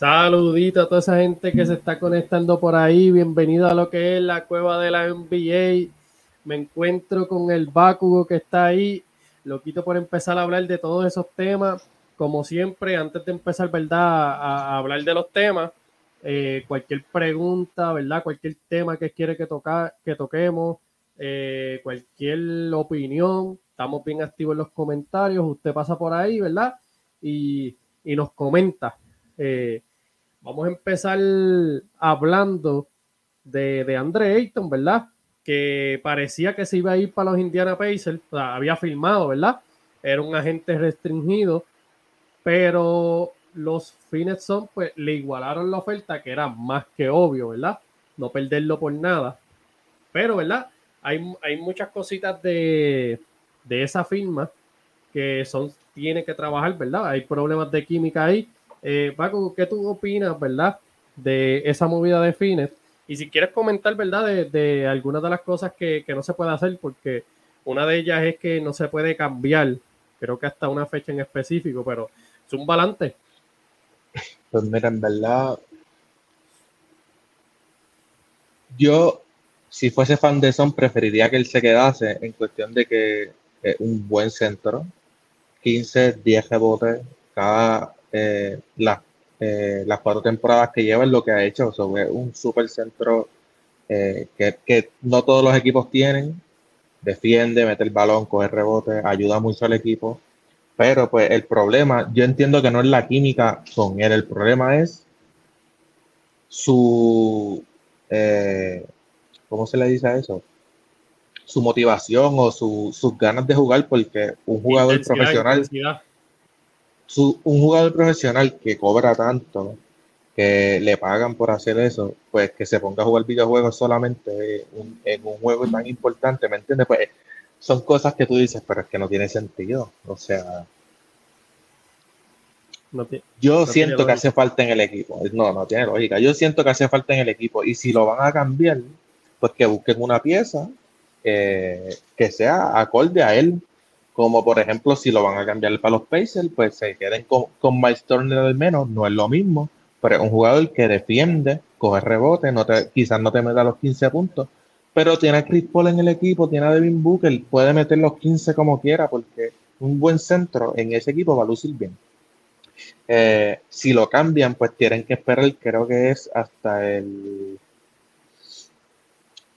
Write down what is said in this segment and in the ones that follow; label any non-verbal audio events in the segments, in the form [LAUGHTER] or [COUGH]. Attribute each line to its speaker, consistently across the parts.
Speaker 1: Saludito a toda esa gente que se está conectando por ahí. Bienvenido a lo que es la cueva de la NBA. Me encuentro con el Bakugo que está ahí. Lo quito por empezar a hablar de todos esos temas. Como siempre, antes de empezar, ¿verdad? A, hablar de los temas, eh, cualquier pregunta, ¿verdad? Cualquier tema que quiere que, toca, que toquemos, eh, cualquier opinión, estamos bien activos en los comentarios. Usted pasa por ahí, ¿verdad? Y, nos comenta. Eh, Vamos a empezar hablando de, de Andre Ayton, ¿verdad? Que parecía que se iba a ir para los Indiana Pacers, o había firmado, ¿verdad? Era un agente restringido, pero los Phoenix son, pues le igualaron la oferta, que era más que obvio, ¿verdad? No perderlo por nada. Pero, ¿verdad? Hay, hay muchas cositas de, de esa firma que son, tiene que trabajar, ¿verdad? Hay problemas de química ahí eh, Paco, ¿qué tú opinas, verdad, de esa movida de fines? Y si quieres comentar, ¿verdad?, de, algunas de las cosas que, no se puede hacer, porque una de ellas es que no se puede cambiar, creo que hasta una fecha en específico, pero es un balance.
Speaker 2: Pues mira, en verdad, yo, si fuese fan de Son, preferiría que él se quedase en cuestión de que es un buen centro, 15, 10 rebotes, cada eh, eh, las cuatro temporadas que lleva es lo que ha hecho. sobre un super centro eh, que, no todos los equipos tienen. Defiende, mete el balón, coge rebote, ayuda mucho al equipo. Pero pues el problema, yo entiendo que no es la química con él, el problema es su, ¿cómo se le dice a eso? Su motivación o sus ganas de jugar, porque un jugador profesional, un jugador profesional que cobra tanto, que le pagan por hacer eso, pues que se ponga a jugar videojuegos solamente en un juego tan importante, ¿me entiendes? Pues son cosas que tú dices, pero es que no tiene sentido. O sea, yo siento que hace falta en el equipo. No, no tiene lógica. Yo siento que hace falta en el equipo. Y si lo van a cambiar, pues que busquen una pieza que sea acorde a él como por ejemplo, si lo van a cambiar para los Pacers, pues se queden con, con Miles Turner al menos, no es lo mismo, pero es un jugador que defiende, coge rebote, no te, quizás no te meta los 15 puntos, pero tiene a Chris Paul en el equipo, tiene a Devin Booker, puede meter los 15 como quiera, porque un buen centro en ese equipo va a lucir bien. Eh, si lo cambian, pues tienen que esperar, creo que es hasta el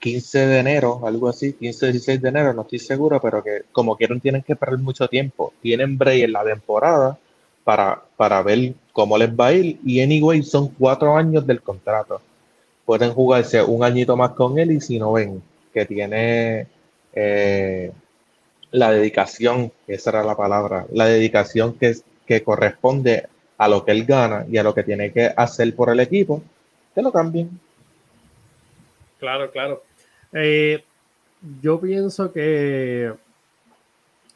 Speaker 2: 15 de enero, algo así, 15, 16 de enero, no estoy seguro, pero que como quieren tienen que perder mucho tiempo. Tienen break en la temporada para, para ver cómo les va a ir. Y anyway, son cuatro años del contrato. Pueden jugarse un añito más con él y si no ven que tiene eh, la dedicación, esa era la palabra, la dedicación que, que corresponde a lo que él gana y a lo que tiene que hacer por el equipo, que lo cambien.
Speaker 1: Claro, claro. Eh, yo pienso que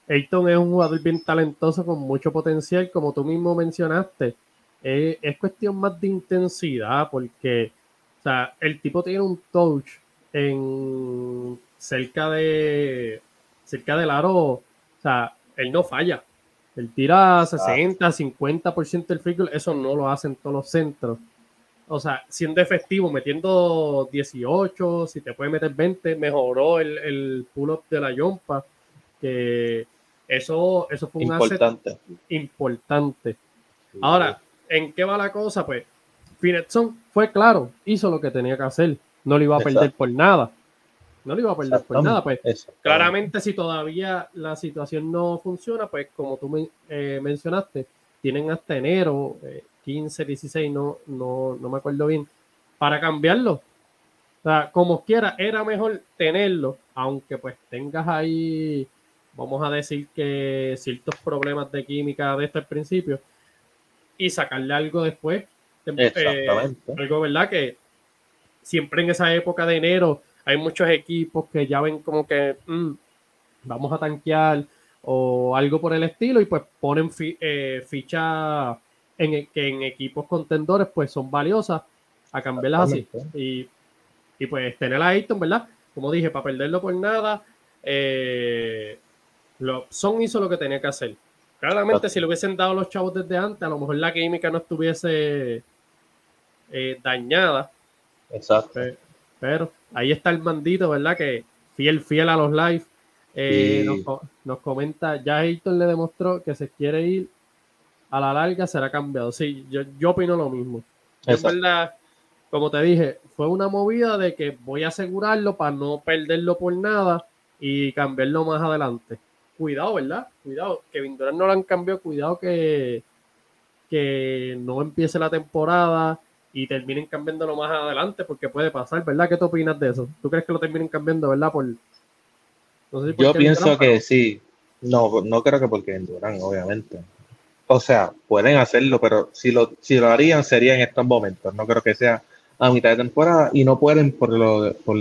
Speaker 1: Ayton es un jugador bien talentoso con mucho potencial, como tú mismo mencionaste. Eh, es cuestión más de intensidad, porque o sea, el tipo tiene un touch en cerca de cerca del aro, o sea, él no falla. Él tira 60, 50% del free eso no lo hacen todos los centros o sea, siendo efectivo, metiendo 18, si te puede meter 20, mejoró el, el pull-up de la Yompa, que eso, eso fue un importante. importante. Ahora, ¿en qué va la cosa? Pues, Finetson fue claro, hizo lo que tenía que hacer, no lo iba a perder por nada. No lo iba a perder por nada, pues. Claramente, si todavía la situación no funciona, pues, como tú me, eh, mencionaste, tienen hasta enero. Eh, 15, 16, no, no, no me acuerdo bien, para cambiarlo. O sea, como quiera, era mejor tenerlo, aunque pues tengas ahí, vamos a decir que ciertos problemas de química de este principio, y sacarle algo después. Eh, algo, ¿verdad? Que siempre en esa época de enero hay muchos equipos que ya ven como que mm, vamos a tanquear o algo por el estilo y pues ponen eh, ficha en, e, que en equipos contendores pues son valiosas a cambiarlas así. Y, y, pues tener a Ayton, ¿verdad? Como dije, para perderlo por nada, eh, lo, Son hizo lo que tenía que hacer. Claramente, si le hubiesen dado los chavos desde antes, a lo mejor la química no estuviese eh, dañada.
Speaker 2: Exacto.
Speaker 1: Pero, ahí está el mandito, ¿verdad? Que fiel, fiel a los live. Eh, nos, comenta, ya Hilton le demostró que se quiere ir, a la larga será cambiado. Sí, yo, yo opino lo mismo. Es verdad, como te dije, fue una movida de que voy a asegurarlo para no perderlo por nada y cambiarlo más adelante. Cuidado, ¿verdad? Cuidado, que Durant no lo han cambiado, cuidado que, que no empiece la temporada y terminen cambiándolo más adelante porque puede pasar, ¿verdad? ¿Qué te opinas de eso? ¿Tú crees que lo terminen cambiando, verdad? Por,
Speaker 2: Yo pienso que sí. No, no creo que porque Durán, obviamente. O sea, pueden hacerlo, pero si lo, si lo harían sería en estos momentos. No creo que sea a mitad de temporada y no pueden por lo por,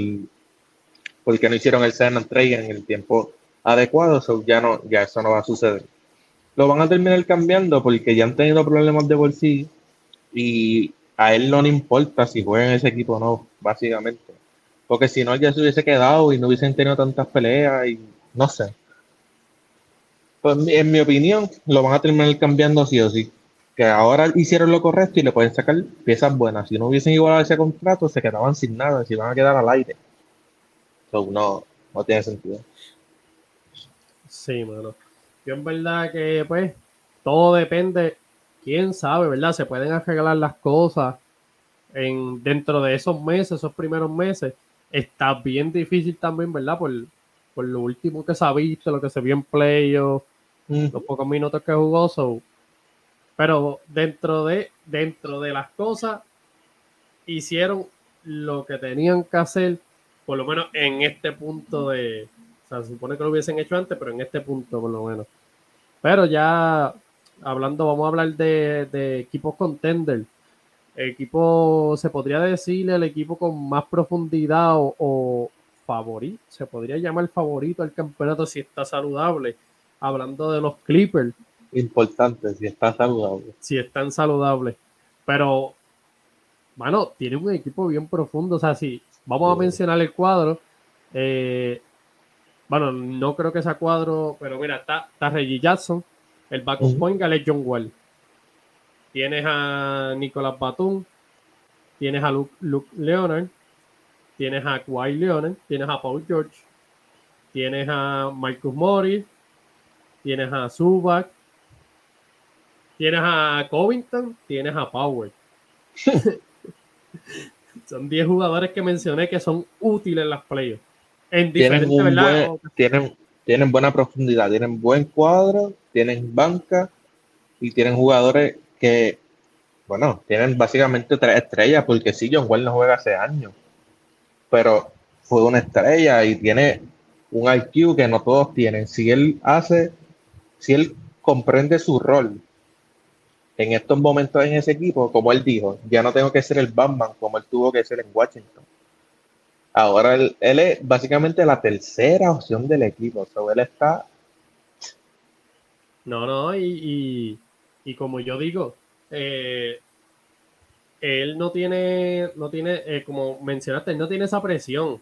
Speaker 2: porque no hicieron el San Trade en el tiempo adecuado, ya no, ya eso no va a suceder. Lo van a terminar cambiando porque ya han tenido problemas de bolsillo y a él no le importa si juega en ese equipo o no, básicamente. Porque si no, ya se hubiese quedado y no hubiesen tenido tantas peleas y no sé. Pues en mi opinión, lo van a terminar cambiando sí o sí. Que ahora hicieron lo correcto y le pueden sacar piezas buenas. Si no hubiesen igualado ese contrato, se quedaban sin nada, se van a quedar al aire. So, no, no tiene sentido.
Speaker 1: Sí, mano. Yo en verdad que, pues, todo depende quién sabe, ¿verdad? Se pueden arreglar las cosas en, dentro de esos meses, esos primeros meses. Está bien difícil también, ¿verdad? Por, por lo último que se ha visto, lo que se vio en los pocos minutos que jugó. Pero dentro de, dentro de las cosas, hicieron lo que tenían que hacer, por lo menos en este punto de. O se supone que lo hubiesen hecho antes, pero en este punto, por lo menos. Pero ya hablando, vamos a hablar de, equipos contender. Equipo, se podría decir el equipo con más profundidad o, favorito, se podría llamar favorito al campeonato si está saludable. Hablando de los Clippers.
Speaker 2: Importante, si está saludable.
Speaker 1: Si están saludables. Pero, bueno, tiene un equipo bien profundo. O sea, si vamos a mencionar el cuadro, eh, bueno, no creo que sea cuadro, pero mira, está, está Reggie Jackson, el backup point es John Wall. Tienes a Nicolas Batum, tienes a Luke, Leonard, tienes a Kawhi Leonard, tienes a Paul George, tienes a Marcus Morris, tienes a Zubac, tienes a Covington, tienes a Power. [LAUGHS] son 10 jugadores que mencioné que son útiles en las playoffs. En
Speaker 2: tienen, tienen buena profundidad, tienen buen cuadro, tienen banca y tienen jugadores que, bueno, tienen básicamente tres estrellas, porque sí, John Wall no juega hace años, pero fue una estrella y tiene un IQ que no todos tienen. Si él hace, si él comprende su rol en estos momentos en ese equipo, como él dijo, ya no tengo que ser el Batman como él tuvo que ser en Washington. Ahora él, es básicamente la tercera opción del equipo. O él está.
Speaker 1: No, no, y, como yo digo, eh, él no tiene, no tiene, eh, como mencionaste, él no tiene esa presión.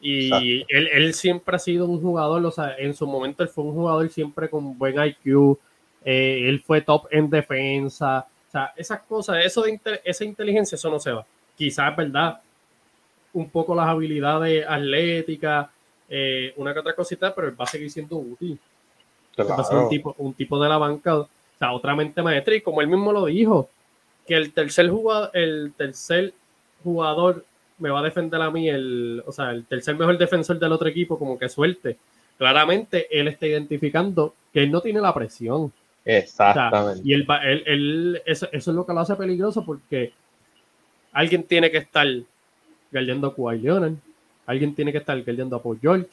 Speaker 1: Y él, siempre ha sido un jugador, o sea, en su momento él fue un jugador siempre con buen IQ. Eh, él fue top en defensa. O sea, esas cosas, eso de esa inteligencia, eso no se va. Quizás es verdad, un poco las habilidades atléticas, eh, una que otra cosita, pero él va a seguir siendo útil. Va a ser un tipo, un tipo de la banca, o sea, otra mente maestra, y como él mismo lo dijo, que el tercer jugador, el tercer jugador me va a defender a mí, el, o sea, el tercer mejor defensor del otro equipo, como que suerte. Claramente él está identificando que él no tiene la presión.
Speaker 2: Exactamente.
Speaker 1: y él, él, él eso, eso, es lo que lo hace peligroso porque alguien tiene que estar guardiando a Kawhi Leonard. Alguien tiene que estar guardiando a Paul George.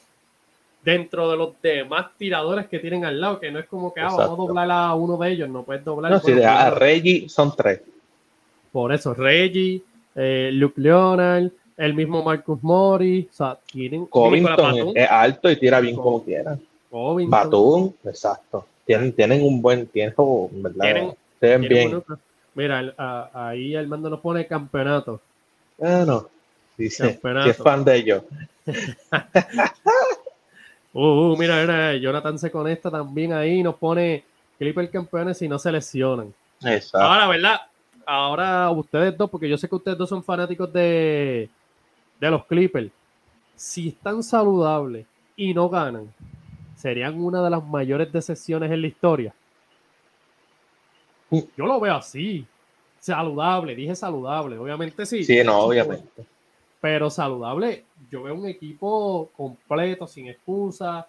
Speaker 1: Dentro de los demás tiradores que tienen al lado, que no es como que ah, vamos a doblar a uno de ellos, no puedes doblar.
Speaker 2: No, si a Reggie son tres.
Speaker 1: Por eso, Reggie, eh, Luke Leonard, el mismo Marcus Mori, o sea, tienen.
Speaker 2: Covington es alto y tira bien como quiera. Batum, exacto. Tienen, tienen un buen tiempo, ¿verdad? Tienen, bien.
Speaker 1: mira, ahí Armando nos pone campeonato.
Speaker 2: Bueno, Dice que es fan de ellos. [LAUGHS]
Speaker 1: uh, uh, mira, mira, Jonathan se conecta también ahí y nos pone Clipper campeones y no se lesionan.
Speaker 2: Exacto.
Speaker 1: Ahora, ¿verdad? ahora ustedes dos, porque yo sé que ustedes dos son fanáticos de, de los Clippers, si están saludables y no ganan, serían una de las mayores decepciones en la historia. Yo lo veo así. Saludable, dije saludable, obviamente sí.
Speaker 2: Sí, no, obviamente.
Speaker 1: Pero saludable, yo veo un equipo completo, sin excusa.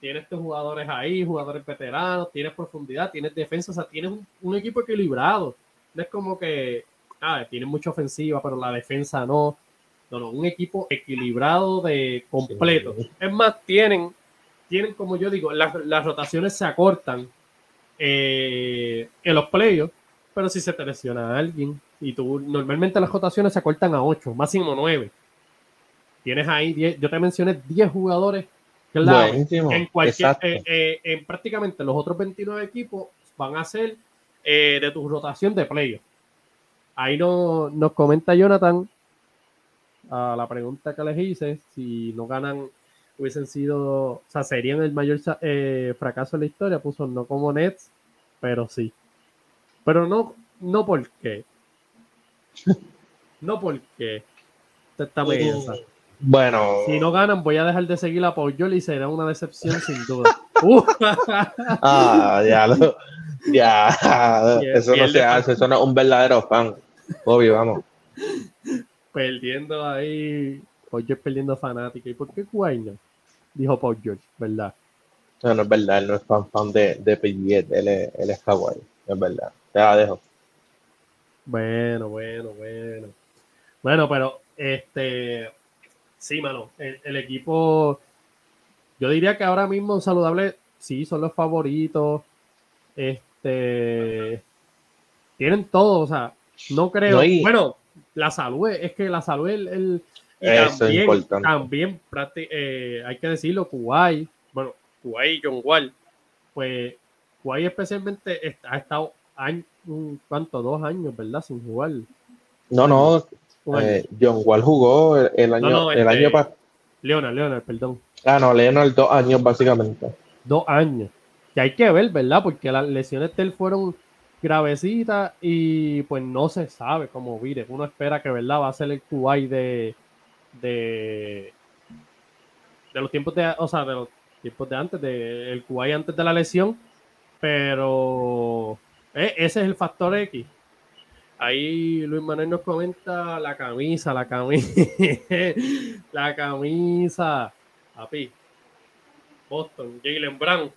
Speaker 1: Tienes tus jugadores ahí, jugadores veteranos, tienes profundidad, tienes defensa, o sea, tienes un, un equipo equilibrado. No es como que, ah, tienen mucha ofensiva, pero la defensa no. No, no, un equipo equilibrado de completo.
Speaker 2: Sí.
Speaker 1: Es más, tienen, tienen, como yo digo, las, las rotaciones se acortan eh, en los playoffs, pero si se te lesiona a alguien, y tú, normalmente las rotaciones se acortan a 8, máximo 9. Tienes ahí 10, yo te mencioné 10 jugadores clave, en cualquier, eh, eh, en prácticamente los otros 29 equipos van a ser de tu rotación de playoffs. Ahí no, nos comenta Jonathan a la pregunta que les hice, si no ganan, hubiesen sido, o sea, serían el mayor eh, fracaso de la historia, puso no como Nets, pero sí. Pero no, no porque. [LAUGHS] No porque. Usted está piensa.
Speaker 2: Bueno,
Speaker 1: Si no ganan, voy a dejar de seguir a Paul y será una decepción sin duda. [LAUGHS] Uh,
Speaker 2: ah, ya lo, ya,
Speaker 1: Bien,
Speaker 2: eso no se hace, eso no es un verdadero fan. Obvio, vamos.
Speaker 1: Perdiendo ahí. Paul George perdiendo fanática. ¿Y por qué Kawhi no? Dijo Paul George, ¿verdad?
Speaker 2: No, no es verdad, él no es fan, fan de, de él es, él es kawaii, es verdad. Te la dejo.
Speaker 1: Bueno, bueno, bueno. Bueno, pero este. Sí, mano. El, el equipo. Yo diría que ahora mismo saludable, sí, son los favoritos. Este. Tienen todo, o sea, no creo.
Speaker 2: No, y-
Speaker 1: Bueno, la salud, es que la salud, el, el- y
Speaker 2: Eso es
Speaker 1: también, también eh, hay que decirlo, Kuwait, bueno, Kuwait y John Wall, pues Kuwait especialmente ha estado año- un- ¿cuánto? Dos años, ¿verdad? Sin jugar.
Speaker 2: No, no, eh, John Wall jugó el, el año,
Speaker 1: no,
Speaker 2: el
Speaker 1: este-
Speaker 2: año pasado.
Speaker 1: Leonard, Leonard, perdón.
Speaker 2: Ah, no, Leonard dos años básicamente.
Speaker 1: Dos años. Que hay que ver, ¿verdad? Porque las lesiones de él fueron gravecitas y pues no se sabe cómo vire. Uno espera que, ¿verdad? Va a ser el Kuwait de, de, de los tiempos de, o sea, de los tiempos de antes, de el Kuwait antes de la lesión. Pero eh, ese es el factor X. Ahí Luis Manuel nos comenta la camisa, la camisa, [LAUGHS] la camisa. Papi, Boston, Jalen Brown.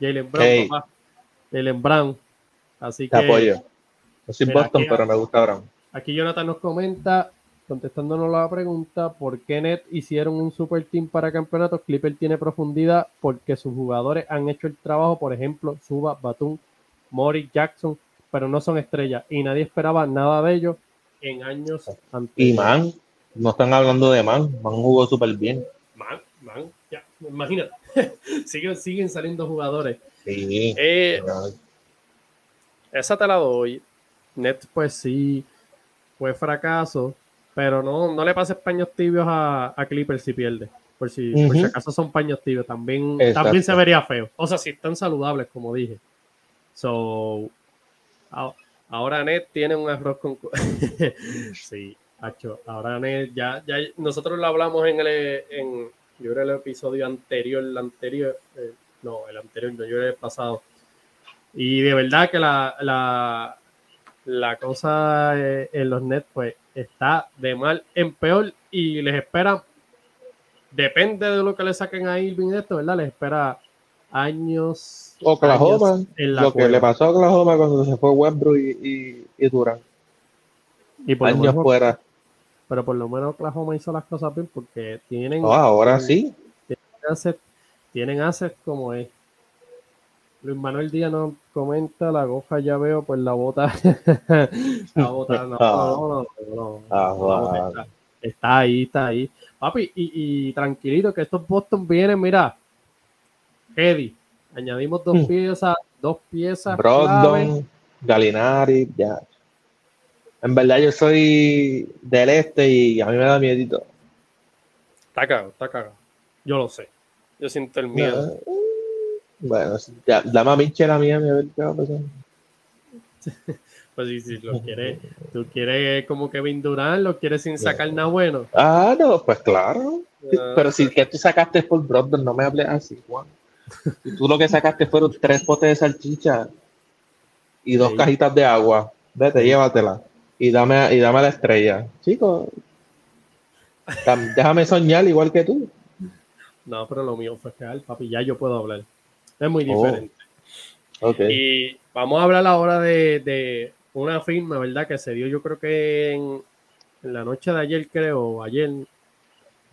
Speaker 1: Jalen Brown,
Speaker 2: Hey.
Speaker 1: papá. Jalen Brown. Así
Speaker 2: Te
Speaker 1: que
Speaker 2: apoyo. No soy Boston, pero me gusta Brown.
Speaker 1: aquí Jonathan nos comenta, contestándonos la pregunta, ¿por qué Net hicieron un super team para campeonatos? Clipper tiene profundidad porque sus jugadores han hecho el trabajo, por ejemplo, Suba, Batum, Morris, Jackson, pero no son estrellas y nadie esperaba nada de ellos en años
Speaker 2: Y
Speaker 1: anteriores.
Speaker 2: Man, no están hablando de Man, Man jugó súper bien.
Speaker 1: Man, man, ya, imagínate. [LAUGHS] siguen, siguen saliendo jugadores.
Speaker 2: Sí.
Speaker 1: Eh, esa te la doy. Net, pues sí, fue fracaso, pero no, no le pases paños tibios a, a Clippers si pierde. Por si, por si acaso son paños tibios, también,
Speaker 2: Exacto.
Speaker 1: también se vería feo. O sea, si están saludables, como dije. So, ahora Net tiene un arroz con. [LAUGHS] sí, ahora Net, ya, ya nosotros lo hablamos en el, en, yo creo el episodio anterior, el anterior, eh, no, el anterior, no, yo creo el pasado. Y de verdad que la, la, la cosa eh, en los Nets pues está de mal en peor y les espera, depende de lo que le saquen a Irving esto, ¿verdad? Les espera años,
Speaker 2: Oklahoma,
Speaker 1: años en la
Speaker 2: lo que le pasó a Oklahoma cuando se fue Westbrook y, y, y Durant.
Speaker 1: Y por lo
Speaker 2: Años
Speaker 1: menos-
Speaker 2: fuera.
Speaker 1: pero por lo menos Oklahoma hizo las cosas bien porque tienen
Speaker 2: No, ahora sí.
Speaker 1: assets, tienen assets como es. Luis Manuel Díaz nos comenta, la goja ya veo, pues la bota. [LAUGHS] la bota, no, no, no, no, no,
Speaker 2: Ah, wow.
Speaker 1: está, está ahí, está ahí. Papi, y, y tranquilito que estos Boston vienen, mira, Eddie, añadimos dos
Speaker 2: Hmm.
Speaker 1: piezas, dos piezas.
Speaker 2: Brogdon, Galinari, ya. En verdad yo soy del este y a mí me da miedito.
Speaker 1: Está cagado, está cagado. Yo lo sé. Yo siento el miedo.
Speaker 2: Bueno, ya, dame a Mitchell a mí a ver qué va a pasar. [LAUGHS]
Speaker 1: Pues si, si lo quieres, tú quieres como Kevin Durant, lo quieres sin sacar nada bueno.
Speaker 2: Ah, no, pues claro. Ah, Pero si que tú sacaste por Brogdon, no me hables así, Juan. Y tú lo que sacaste fueron tres potes de salchicha y dos cajitas de agua. Vete, llévatela. Y dame, y dame la estrella. Chicos, [LAUGHS] déjame soñar igual que tú.
Speaker 1: No, pero lo mío fue real, papi. Ya yo puedo hablar. Es muy oh. diferente. Y vamos a hablar ahora de, una firma, ¿verdad? Que se dio yo creo que en, la noche de ayer, creo, ayer.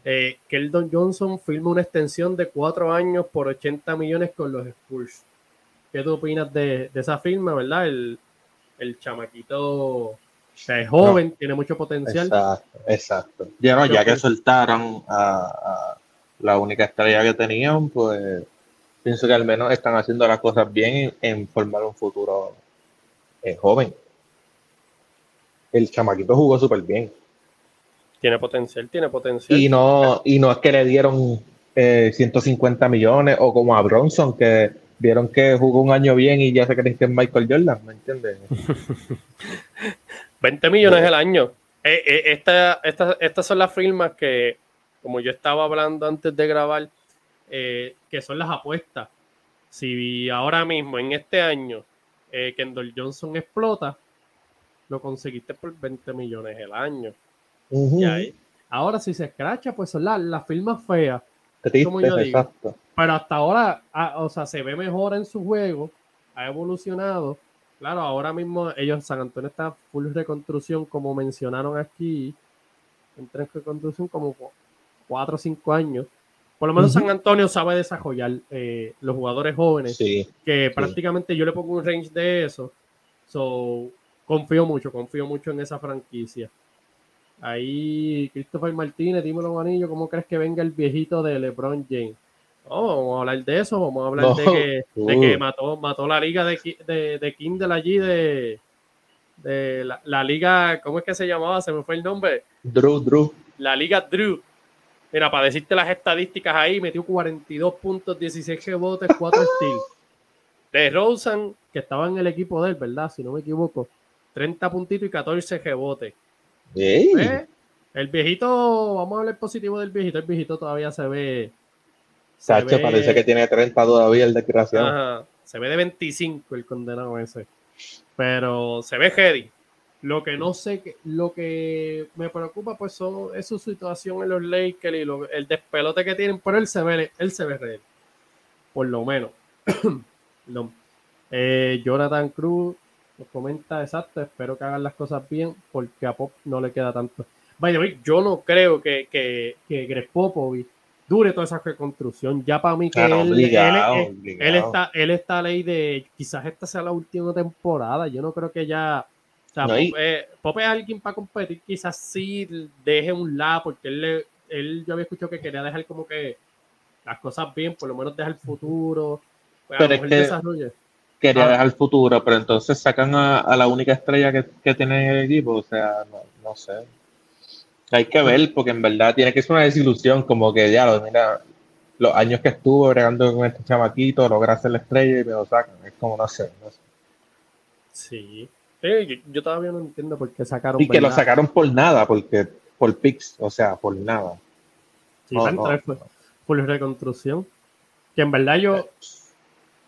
Speaker 1: Eh, Keldon Johnson firma una extensión de cuatro años por 80 millones con los Spurs. ¿Qué tú opinas de, esa firma, verdad? El, chamaquito es joven, tiene mucho potencial.
Speaker 2: Exacto, exacto. Ya, ya que soltaron a, la única estrella que tenían, pues pienso que al menos están haciendo las cosas bien en, formar un futuro eh, joven. El chamaquito jugó súper bien.
Speaker 1: Tiene potencial, tiene potencial.
Speaker 2: Y no, y no es que le dieron 150 eh, millones o como a Bronson, que vieron que jugó un año bien y ya se creen que es Michael Jordan, ¿me entiendes? [LAUGHS]
Speaker 1: 20 millones al año. Eh, estas son las firmas que, como yo estaba hablando antes de grabar, eh, que son las apuestas. Si ahora mismo, en este año, eh, Kendall Johnson explota, lo conseguiste por 20 millones el año. ahora, si se escracha, pues son las, firmas feas. como yo digo. Pero hasta ahora, ah, o sea, se ve mejor en su juego, ha evolucionado. Claro, ahora mismo ellos, San Antonio está full reconstrucción, como mencionaron aquí, en reconstrucción como cuatro o cinco años. Por lo menos San Antonio sabe desarrollar eh, los jugadores jóvenes, que prácticamente yo le pongo un range de eso. So, confío mucho, confío mucho en esa franquicia. Ahí, Christopher Martínez, dímelo, Manillo, ¿cómo crees que venga el viejito de LeBron James? Oh, vamos a hablar de eso, vamos a hablar de, que, de, que, mató, mató la liga de, de, de Kindle allí, de, de la, la, liga, ¿cómo es que se llamaba? Se me fue el nombre.
Speaker 2: Drew, Drew.
Speaker 1: La liga Drew. Mira, para decirte las estadísticas ahí, metió 42 puntos, 16 rebotes, 4 [LAUGHS] steals. De Rosen, que estaba en el equipo de él, ¿verdad? Si no me equivoco. 30 puntitos y 14 rebotes. ¿Eh? El viejito, vamos a hablar positivo del viejito. El viejito todavía se ve.
Speaker 2: Sacho, parece que tiene 30 todavía el desgraciado.
Speaker 1: se ve de 25 el condenado ese. Pero se ve heavy. Lo que no sé, lo que me preocupa pues son, es su situación en los Lakers y el despelote que tienen, pero él se ve, él se ve real, por lo menos. [CLEARS THROAT] Eh, Jonathan Cruz nos comenta exacto, espero que hagan las cosas bien porque a Pop no le queda tanto. Vaya, yo no creo que, que, que Greg Popovich dure toda esa reconstrucción. Ya para mí que él, está, él está ley de quizás esta sea la última temporada. Yo no creo que ya o sea, Pop, es alguien para competir, quizás sí deje un lado, porque él, él yo había escuchado que quería dejar como que las cosas bien, por lo menos dejar el futuro.
Speaker 2: Pues, pero es que quería dejar el futuro, pero entonces sacan a, la única estrella que, que, tiene el equipo, o sea, no, sé. Hay que ver, porque en verdad tiene que ser una desilusión, como que ya, mira, los años que estuvo bregando con este chamaquito, logra ser la estrella y me lo sacan. Es como, no sé, no sé.
Speaker 1: Sí, yo, todavía no entiendo por qué sacaron.
Speaker 2: Y que lo sacaron por nada, porque por Pix, o sea, por nada.
Speaker 1: Sí, por reconstrucción. Que en verdad yo,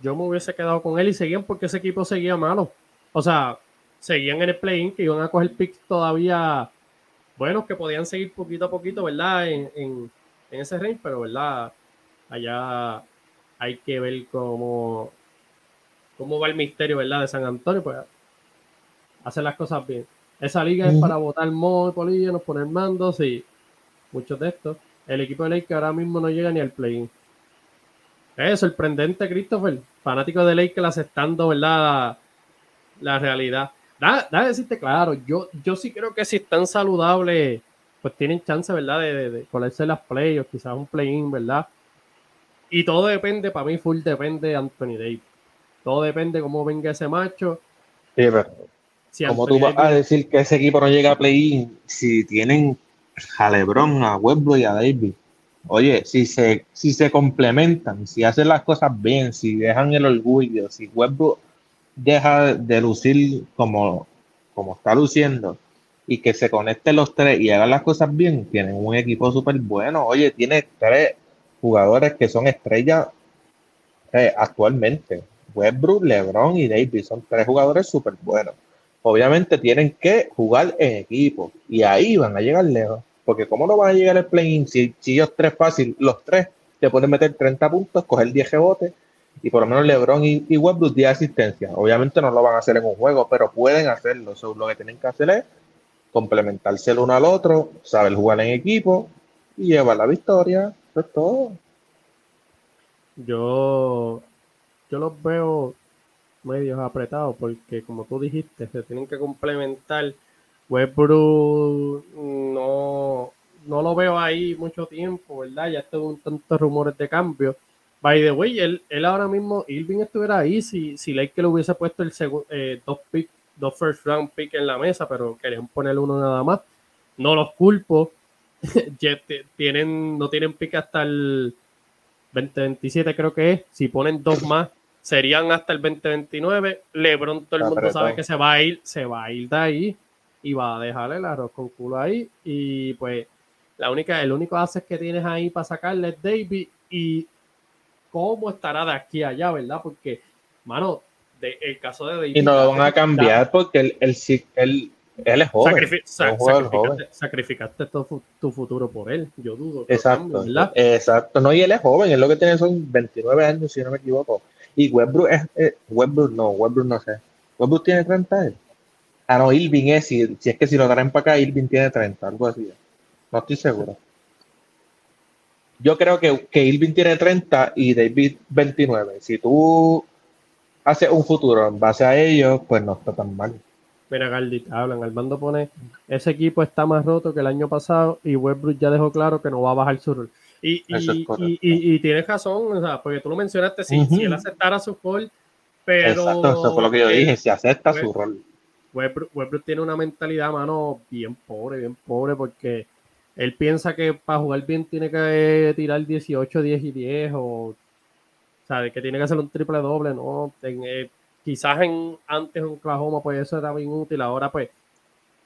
Speaker 1: yo me hubiese quedado con él y seguían porque ese equipo seguía malo. O sea, seguían en el play-in que iban a coger picks todavía buenos que podían seguir poquito a poquito, ¿verdad? En, en, en ese range, pero ¿verdad? Allá hay que ver cómo, cómo va el misterio, ¿verdad? De San Antonio. Pues hacer las cosas bien. Esa liga es para votar Mo y nos poner mandos y muchos de estos. El equipo de que ahora mismo no llega ni al play-in. Es sorprendente, Christopher. Fanático de Lakers aceptando, ¿verdad? La, realidad. Da, da decirte claro, yo, yo sí creo que si están saludables, pues tienen chance, ¿verdad? De, de, ponerse las playoffs, quizás un play-in, ¿verdad? Y todo depende, para mí, full depende de Anthony Davis. Todo depende cómo venga ese macho.
Speaker 2: Sí, pero ¿Cómo tú vas a decir que ese equipo no llega a play-in si tienen a LeBron, a Westbrook y a David? Oye, si se, si se complementan, si hacen las cosas bien, si dejan el orgullo, si Westbrook deja de lucir como como está luciendo, y que se conecten los tres y hagan las cosas bien, tienen un equipo súper bueno. Oye, tiene tres jugadores que son estrellas eh, actualmente. Westbrook, LeBron y Davis son tres jugadores súper buenos. Obviamente tienen que jugar en equipo y ahí van a llegar lejos. Porque ¿cómo no van a llegar al play-in si, ellos tres fácil, los tres te pueden meter 30 puntos, coger 10 rebotes y por lo menos LeBron y, y Westbrook 10 asistencia. Obviamente no lo van a hacer en un juego, pero pueden hacerlo. lo que tienen que hacer es complementarse el uno al otro, saber jugar en equipo y llevar la victoria. Eso es todo.
Speaker 1: Yo, yo los veo medios apretados porque, como tú dijiste, se tienen que complementar. Westbrook no, no lo veo ahí mucho tiempo, ¿verdad? Ya un tantos rumores de cambio. By the way, él, él ahora mismo, Irving estuviera ahí si, si Lake le hubiese puesto el eh, dos picks dos first round pick en la mesa, pero querían poner uno nada más. No los culpo. [LAUGHS] tienen, no tienen pick hasta el 2027, creo que es. Si ponen dos más, serían hasta el 2029. LeBron, todo el mundo sabe que se va a ir, se va a ir de ahí y va a dejarle el arroz con culo ahí. Y pues, la única, el único hace que tienes ahí para sacarle es David y cómo estará de aquí a allá, ¿verdad? Porque, mano, el caso de David.
Speaker 2: Y no lo van a cambiar porque él, él, él, él es joven.
Speaker 1: sacrificaste, tu, futuro por él, yo dudo.
Speaker 2: Exacto, exacto. No, y él es joven, es lo que tiene son 29 años, si no me equivoco. Y Westbrook es, eh, Westbrook no, Westbrook no sé. Westbrook tiene 30 él. Ah, no, Irving es, si, si es que si lo traen para acá, Irving tiene 30, algo así. No estoy seguro. Yo creo que, que Irving tiene 30 y David 29. Si tú hace un futuro en base a ellos, pues no está tan mal.
Speaker 1: Mira, Galdi, hablan. Armando pone: ese equipo está más roto que el año pasado y Westbrook ya dejó claro que no va a bajar su rol. Y, y, tienes razón, o sea, porque tú lo mencionaste, si, si él aceptara su rol, pero.
Speaker 2: Exacto, eso fue lo que yo dije, si acepta su rol.
Speaker 1: Westbrook, tiene una mentalidad, mano, bien pobre, bien pobre, porque él piensa que para jugar bien tiene que tirar 18, 10 y 10 o de que tiene que hacer un triple doble, ¿no? Eh, quizás en, antes en Oklahoma, pues eso era bien útil. Ahora, pues,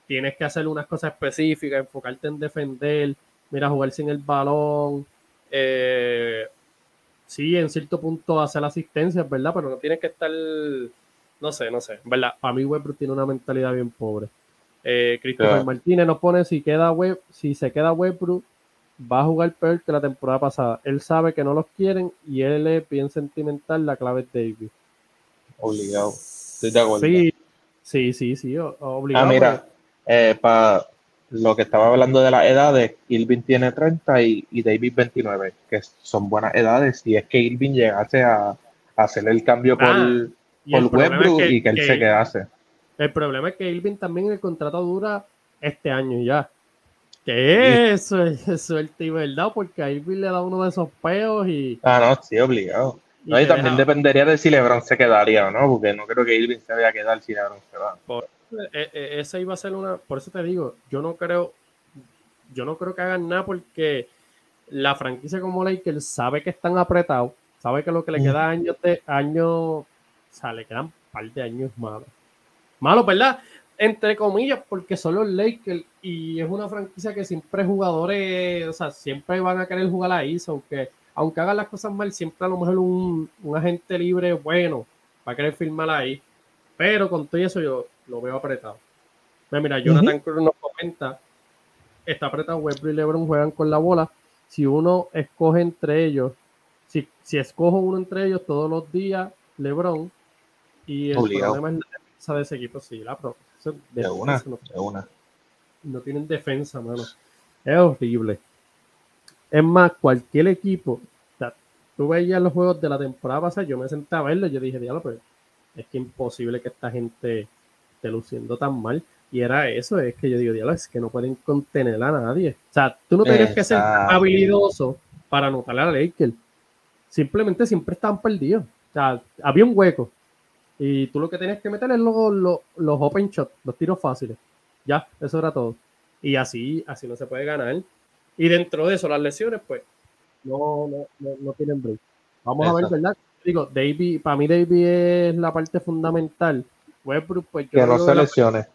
Speaker 1: tienes que hacer unas cosas específicas, enfocarte en defender, mira, jugar sin el balón. Eh, sí, en cierto punto hacer asistencias, ¿verdad? Pero no tienes que estar, no sé, no sé, ¿verdad? Para mí Westbrook tiene una mentalidad bien pobre. Eh, Christopher Martínez nos pone si queda web, si se queda Westbrook, va a jugar peor que la temporada pasada. Él sabe que no los quieren y él es bien sentimental. La clave es David.
Speaker 2: Obligado. Estoy de acuerdo.
Speaker 1: Sí, sí, sí, sí obligado.
Speaker 2: Ah, mira, eh, para lo que estaba hablando de las edades, Irving tiene 30 y, David 29, que son buenas edades. Y es que Irving llegase a, hacer el cambio por, ah, por y que él se quedase.
Speaker 1: El problema es que Irving también el contrato dura este año ya. Que eso es suerte y verdad, porque a Irving le da uno de esos peos y.
Speaker 2: Ah, no, sí, obligado. Y, también dependería de si LeBron se quedaría o no, porque no creo que Irving se vaya a quedar si LeBron se va.
Speaker 1: Por, esa iba a ser una. Por eso te digo, yo no creo. Yo no creo que hagan nada porque la franquicia como Lakers sabe que están apretados, sabe que lo que le queda años de años, o sea, le quedan un par de años malos. Malos, ¿verdad? entre comillas, porque son los Lakers y es una franquicia que siempre jugadores, o sea, siempre van a querer jugar ahí, aunque, aunque hagan las cosas mal, siempre a lo mejor un, agente libre bueno va a querer firmar ahí. Pero con todo eso yo lo veo apretado. Mira, Jonathan Cruz nos comenta, está apretado, Westbrook y LeBron juegan con la bola. Si uno escoge entre ellos, si, si escojo uno entre ellos todos los días, LeBron, y el problema es la defensa de ese equipo, sí, la pro
Speaker 2: de, una, no, de una.
Speaker 1: No tienen defensa, mano. Es horrible. Es más, cualquier equipo, tú veías los juegos de la temporada pasada, yo me senté a verlo, yo dije, diablo, pues es que imposible que esta gente esté luciendo tan mal. Y era eso, es que yo digo, diablo, es que no pueden contener a nadie. O sea, tú no tienes que ser habilidoso para anotarle a Lakers. Simplemente siempre estaban perdidos. O sea, había un hueco. Y tú lo que tienes que meter es los, los, open shots, los tiros fáciles. Ya, eso era todo. Y así, así no se puede ganar. Y dentro de eso, las lesiones, pues, no, no, no, tienen break. Vamos a ver, ¿verdad? Digo, David, para mí David es la parte fundamental. Westbrook, pues
Speaker 2: yo que no se lesione.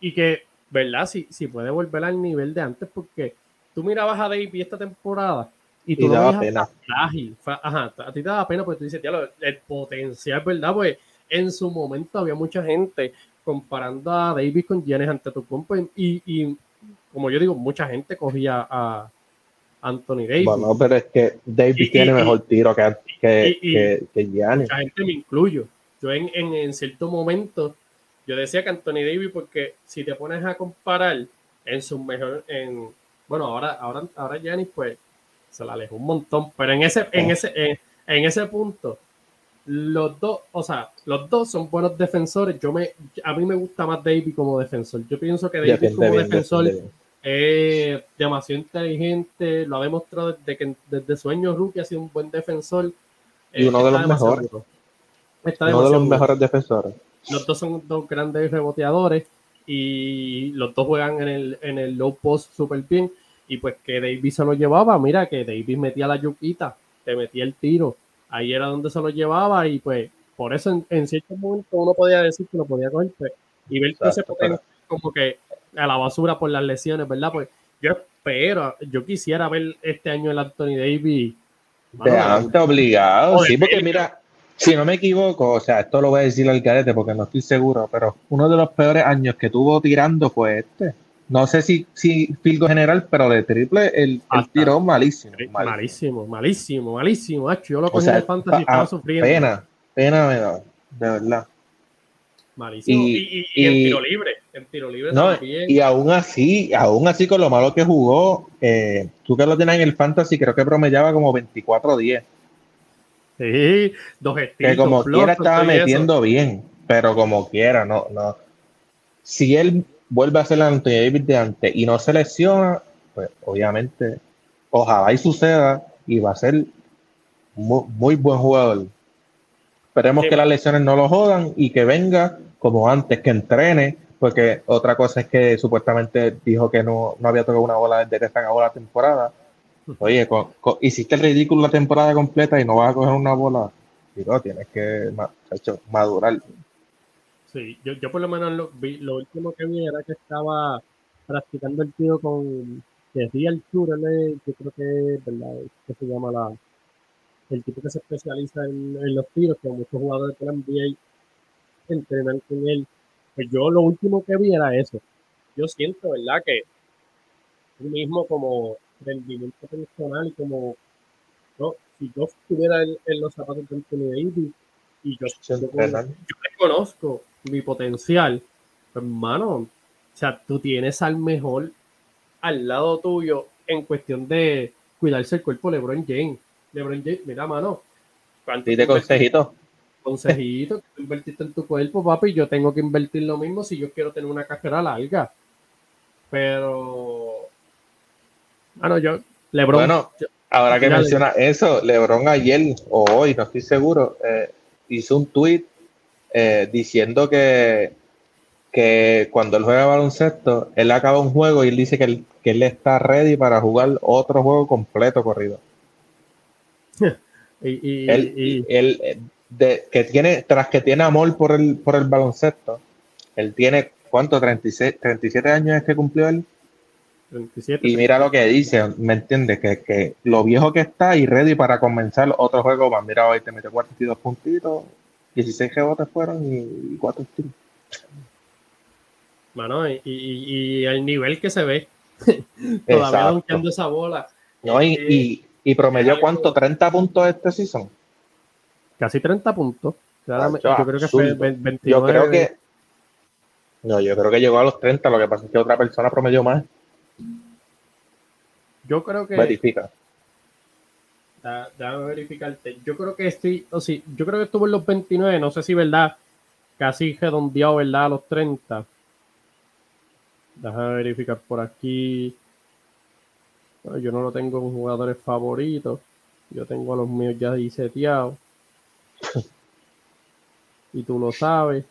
Speaker 1: y que, ¿verdad? Si, si puede volver al nivel de antes, porque tú mirabas a David esta temporada y tú
Speaker 2: Y daba pena.
Speaker 1: frágil. Ajá, a ti te da pena porque tú dices, "Diablo, el potencial, ¿verdad? Pues en su momento había mucha gente comparando a Davis con Giannis ante tu y, y como yo digo, mucha gente cogía a Anthony Davis.
Speaker 2: Bueno, pero es que Davis
Speaker 1: Y-
Speaker 2: tiene
Speaker 1: y-
Speaker 2: mejor tiro que, que, que, que Giannis.
Speaker 1: mucha gente me incluyo. Yo en, en, en cierto momento, yo decía que Anthony Davis, porque si te pones a comparar en su mejor, en, bueno, ahora, ahora, ahora Giannis, pues, se la alejó un montón, pero en ese, en ese, en, en ese punto, los dos, o sea, los dos son buenos defensores. Yo me, a mí me gusta más Davis como defensor. Yo pienso que Davis como defensor es demasiado inteligente, lo ha demostrado desde que desde sueño rookie ha sido un buen defensor.
Speaker 2: Y uno de los mejores.
Speaker 1: Está
Speaker 2: Uno de los
Speaker 1: duro.
Speaker 2: mejores defensores.
Speaker 1: Los dos son dos grandes reboteadores y los dos juegan en el, en el low post súper bien. Y pues que Davis se lo llevaba, mira que Davis metía la yuquita, te metía el tiro. Ahí era donde se lo llevaba y pues por eso en, en ciertos momentos uno podía decir que lo podía coger pues, y ver que ese potencial como que a la basura por las lesiones, ¿verdad? Pues yo espero, yo quisiera ver este año el Anthony Davis.
Speaker 2: De
Speaker 1: mano,
Speaker 2: antes obligado, sí, porque mira, si no me equivoco, o sea, esto lo voy a decir al carete porque no estoy seguro, pero uno de los peores años que tuvo tirando fue este. No sé si, si filgo general, pero de triple el, el
Speaker 1: Hasta.
Speaker 2: tiró malísimo. malísimo.
Speaker 1: malísimo, malísimo, malísimo. Yo lo
Speaker 2: O
Speaker 1: cogí
Speaker 2: sea,
Speaker 1: en el fantasy y
Speaker 2: a-
Speaker 1: estaba sufriendo.
Speaker 2: pena, pena me da, de verdad.
Speaker 1: Malísimo.
Speaker 2: Y-
Speaker 1: Y, y- y en
Speaker 2: y-
Speaker 1: tiro libre. En tiro libre
Speaker 2: No,
Speaker 1: también.
Speaker 2: y aún así, aún así con lo malo que jugó, eh, tú que lo tienes en el fantasy, creo que promediaba como 24-10.
Speaker 1: Sí, dos
Speaker 2: que
Speaker 1: estilos.
Speaker 2: como
Speaker 1: flops,
Speaker 2: quiera estaba
Speaker 1: eso.
Speaker 2: metiendo bien, pero como quiera, no, no. Si él vuelve a ser el Anthony Davis de antes y no se lesiona, pues obviamente, ojalá y suceda y va a ser muy, muy buen jugador. Esperemos
Speaker 1: Sí.
Speaker 2: que las lesiones no lo jodan y que venga como antes, que entrene, porque otra cosa es que supuestamente dijo que no, no había tocado una bola desde que se acabó la temporada. Oye, hiciste el ridículo la temporada completa y no vas a coger una bola. Tienes que chacho, madurar.
Speaker 1: Sí, yo, yo por lo menos lo, último que vi era que estaba practicando el tiro con que Tour, él es- yo creo que es verdad, que se llama la el tipo que se especializa en, en los tiros, que muchos jugadores de la NBA entrenan con él. Pues yo lo último que vi era eso. Yo siento, ¿verdad? Que tú mismo como rendimiento personal y como ¿no? si yo estuviera en, en los zapatos de Anthony Davis y yo, yo, yo reconozco mi potencial, pues, hermano, o sea, tú tienes al mejor al lado tuyo en cuestión de cuidarse el cuerpo, LeBron James. LeBron James, mira, mano, ¿cuánto
Speaker 2: Dite consejito.
Speaker 1: consejito que tú invertiste en tu cuerpo, papi, yo tengo que invertir lo mismo si yo quiero tener una carrera larga. Pero, bueno, yo, LeBron,
Speaker 2: Bueno, ahora que menciona eso, LeBron ayer o hoy, no estoy seguro, eh, hizo un tweet eh, diciendo que, que cuando él juega baloncesto, él acaba un juego y él dice que él, que él está ready para jugar otro juego completo corrido. [LAUGHS]
Speaker 1: y, y-
Speaker 2: él,
Speaker 1: y-
Speaker 2: él, de, que tiene, tras que tiene amor por el, por el baloncesto, él tiene, ¿cuánto? 36, 37 años es que cumplió él.
Speaker 1: 27.
Speaker 2: Y mira lo que dice, ¿me entiendes? Que, que lo viejo que está y ready para comenzar otro juego más. Mira, hoy te metió 42 puntitos, 16 rebotes fueron y 4 tiros.
Speaker 1: Mano, y, y, y el nivel que se ve, [LAUGHS] todavía donkeando esa bola.
Speaker 2: ¿No? Y, y, y promedió cuánto? 30 puntos este season.
Speaker 1: Casi 30 puntos. Yo creo que fue
Speaker 2: absurdo.
Speaker 1: ve- 29.
Speaker 2: Yo creo que. No, yo creo que llegó a los 30. Lo que pasa es que otra persona promedió más.
Speaker 1: Yo creo que.
Speaker 2: Verifica.
Speaker 1: Da- Déjame verificarte. Yo creo que sí, o sí, yo creo que estuvo en los 29, no sé si verdad, casi redondeado, ¿verdad? A los 30. Déjame verificar por aquí. No, yo no lo tengo en jugadores favoritos. Yo tengo a los míos ya ahí seteados. [LAUGHS] y tú lo sabes.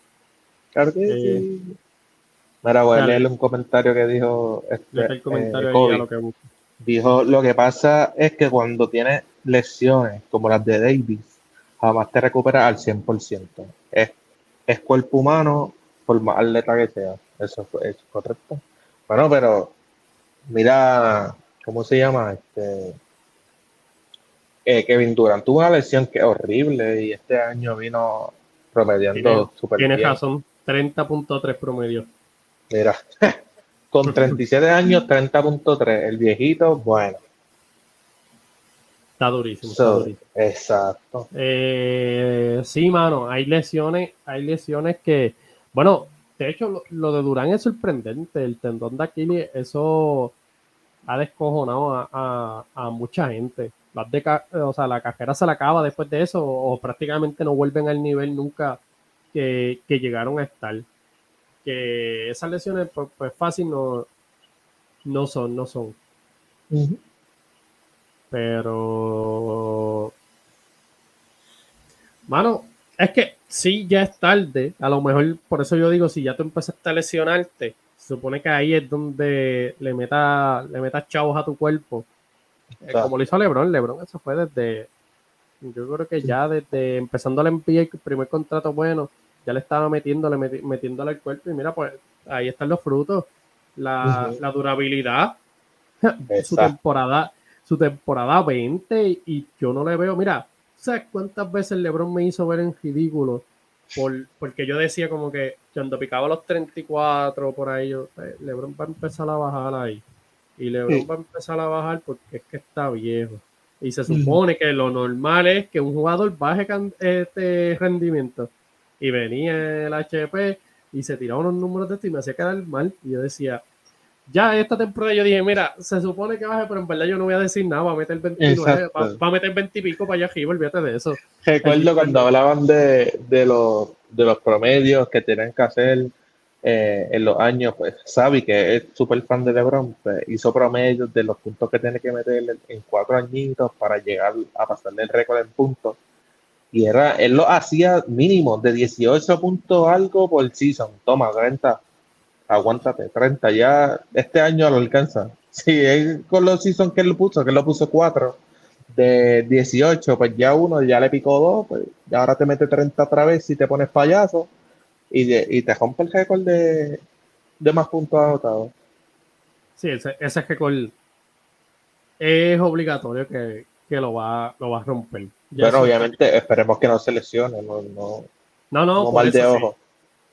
Speaker 2: Claro que
Speaker 1: Eh,
Speaker 2: sí. Mira, voy a leerle un comentario que dijo. Este,
Speaker 1: el comentario
Speaker 2: eh,
Speaker 1: ahí a lo que busco.
Speaker 2: Dijo, lo que pasa es que cuando tienes lesiones como las de Davis, jamás te recuperas al 100%. Es, es cuerpo humano, por más atleta que sea. eso fue correcto. Bueno, pero mira, ¿cómo se llama? Este eh, Kevin Durant tuvo una lesión que es horrible y este año vino promediando súper
Speaker 1: bien. Tienes razón, 30.3 promedio.
Speaker 2: Mira, [LAUGHS] con 37 años, 30.3. El viejito, bueno.
Speaker 1: Está durísimo.
Speaker 2: Exacto.
Speaker 1: Eh, sí, mano, hay lesiones, hay lesiones que, bueno, de hecho, lo, de Durán es sorprendente. El tendón de Aquiles, eso ha descojonado a, mucha gente. o sea, la carrera se la acaba después de eso, o, prácticamente no vuelven al nivel nunca que, llegaron a estar. Que esas lesiones, pues, pues, fácil no, no son, no son. Pero, mano, es que sí, ya es tarde. A lo mejor, por eso yo digo, si ya tú empezaste a lesionarte, se supone que ahí es donde le metas le metas chavos a tu cuerpo. Eh, como lo hizo Lebron, Lebron, eso fue desde, yo creo que ya desde empezando a NBA, el primer contrato bueno, ya le estaba metiéndole, metiéndole al cuerpo y mira, pues ahí están los frutos. La, la durabilidad, [LAUGHS] su temporada, su temporada 20 y yo no le veo, mira, ¿sabes cuántas veces LeBron me hizo ver en ridículo? Por, porque yo decía como que cuando picaba los 34 por ahí, yo, eh, LeBron va a empezar a bajar ahí. Y LeBron va a empezar a bajar porque es que está viejo. Y se supone que lo normal es que un jugador baje este rendimiento. Y venía el HP y se tiraba unos números de esto y me hacía quedar mal. Y yo decía, ya esta temporada yo dije, mira, se supone que baje, pero en verdad yo no voy a decir nada, va a meter 29, va, a meter 20 y pico para allá arriba, olvídate de eso.
Speaker 2: Recuerdo cuando hablaban de, de, los, de los promedios que tienen que hacer eh, en los años, pues Sabi, que es súper fan de LeBron, pues, hizo promedios de los puntos que tiene que meter en cuatro añitos para llegar a pasarle el récord en puntos. Y era, él lo hacía mínimo de 18 puntos algo por season. Toma, 30 aguántate, 30, ya este año lo alcanza. Sí, con los seasons que él puso, que él lo puso 4 de 18, pues ya uno ya le picó 2, pues ya ahora te mete 30 otra vez si te pones payaso y, y te rompe el récord de, de más puntos anotados.
Speaker 1: Sí, ese, ese récord es obligatorio que, que lo, va, lo va a romper.
Speaker 2: Pero obviamente esperemos que no se lesione, no, no,
Speaker 1: no, no, mal de ojo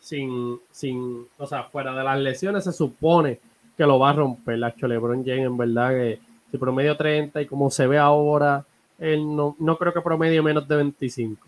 Speaker 1: sin, sin, o sea, fuera de las lesiones, se supone que lo va a romper. La LeBron James, en verdad, que si promedio 30 y como se ve ahora, él no, no creo que promedio menos de 25.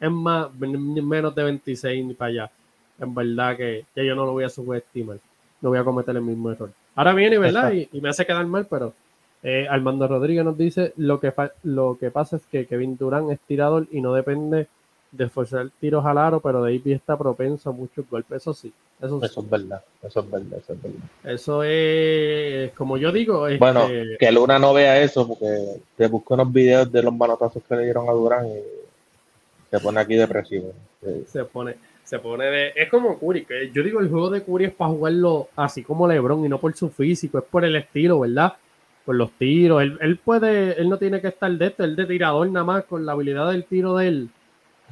Speaker 1: Es más, menos de 26 ni para allá. En verdad que, que yo no lo voy a subestimar. No voy a cometer el mismo error. Ahora viene, ¿verdad? Y, me hace quedar mal, pero eh, Armando Rodríguez nos dice lo que, lo que pasa es que Kevin Durán es tirador y no depende de forzar tiros al aro, pero David está propenso a muchos golpes, eso sí.
Speaker 2: Eso, es verdad, eso es verdad, eso es verdad.
Speaker 1: Eso es, como yo digo,
Speaker 2: bueno, que Luna no vea eso, porque te busco unos videos de los manotazos que le dieron a Durán y se pone aquí depresivo.
Speaker 1: Se pone, se pone de, es como Curry, que yo digo el juego de Curry es para jugarlo así como LeBron y no por su físico, es por el estilo, ¿verdad? Por los tiros, él, él puede, él no tiene que estar de esto, él de tirador nada más con la habilidad del tiro de él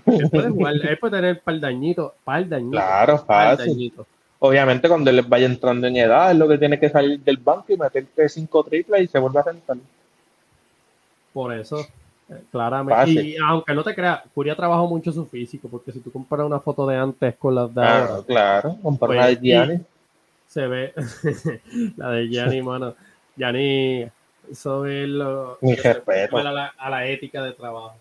Speaker 1: él puede [LAUGHS] jugar, él puede tener par dañitos.
Speaker 2: Claro, fácil. Obviamente cuando él vaya entrando en edad, es lo que tiene que salir del banco y meterte cinco triples y se vuelve a sentar.
Speaker 1: Por eso, eh, claramente. Y aunque no te creas, Curia trabajó mucho su físico, porque si tú comparas una foto de antes con las de
Speaker 2: ah, ahora. Claro, compara la de pues, Gianni.
Speaker 1: Se ve [LAUGHS] la de Gianni, [LAUGHS] mano. Gianni, eso es lo.
Speaker 2: Mi respeto.
Speaker 1: A la, a la ética de trabajo.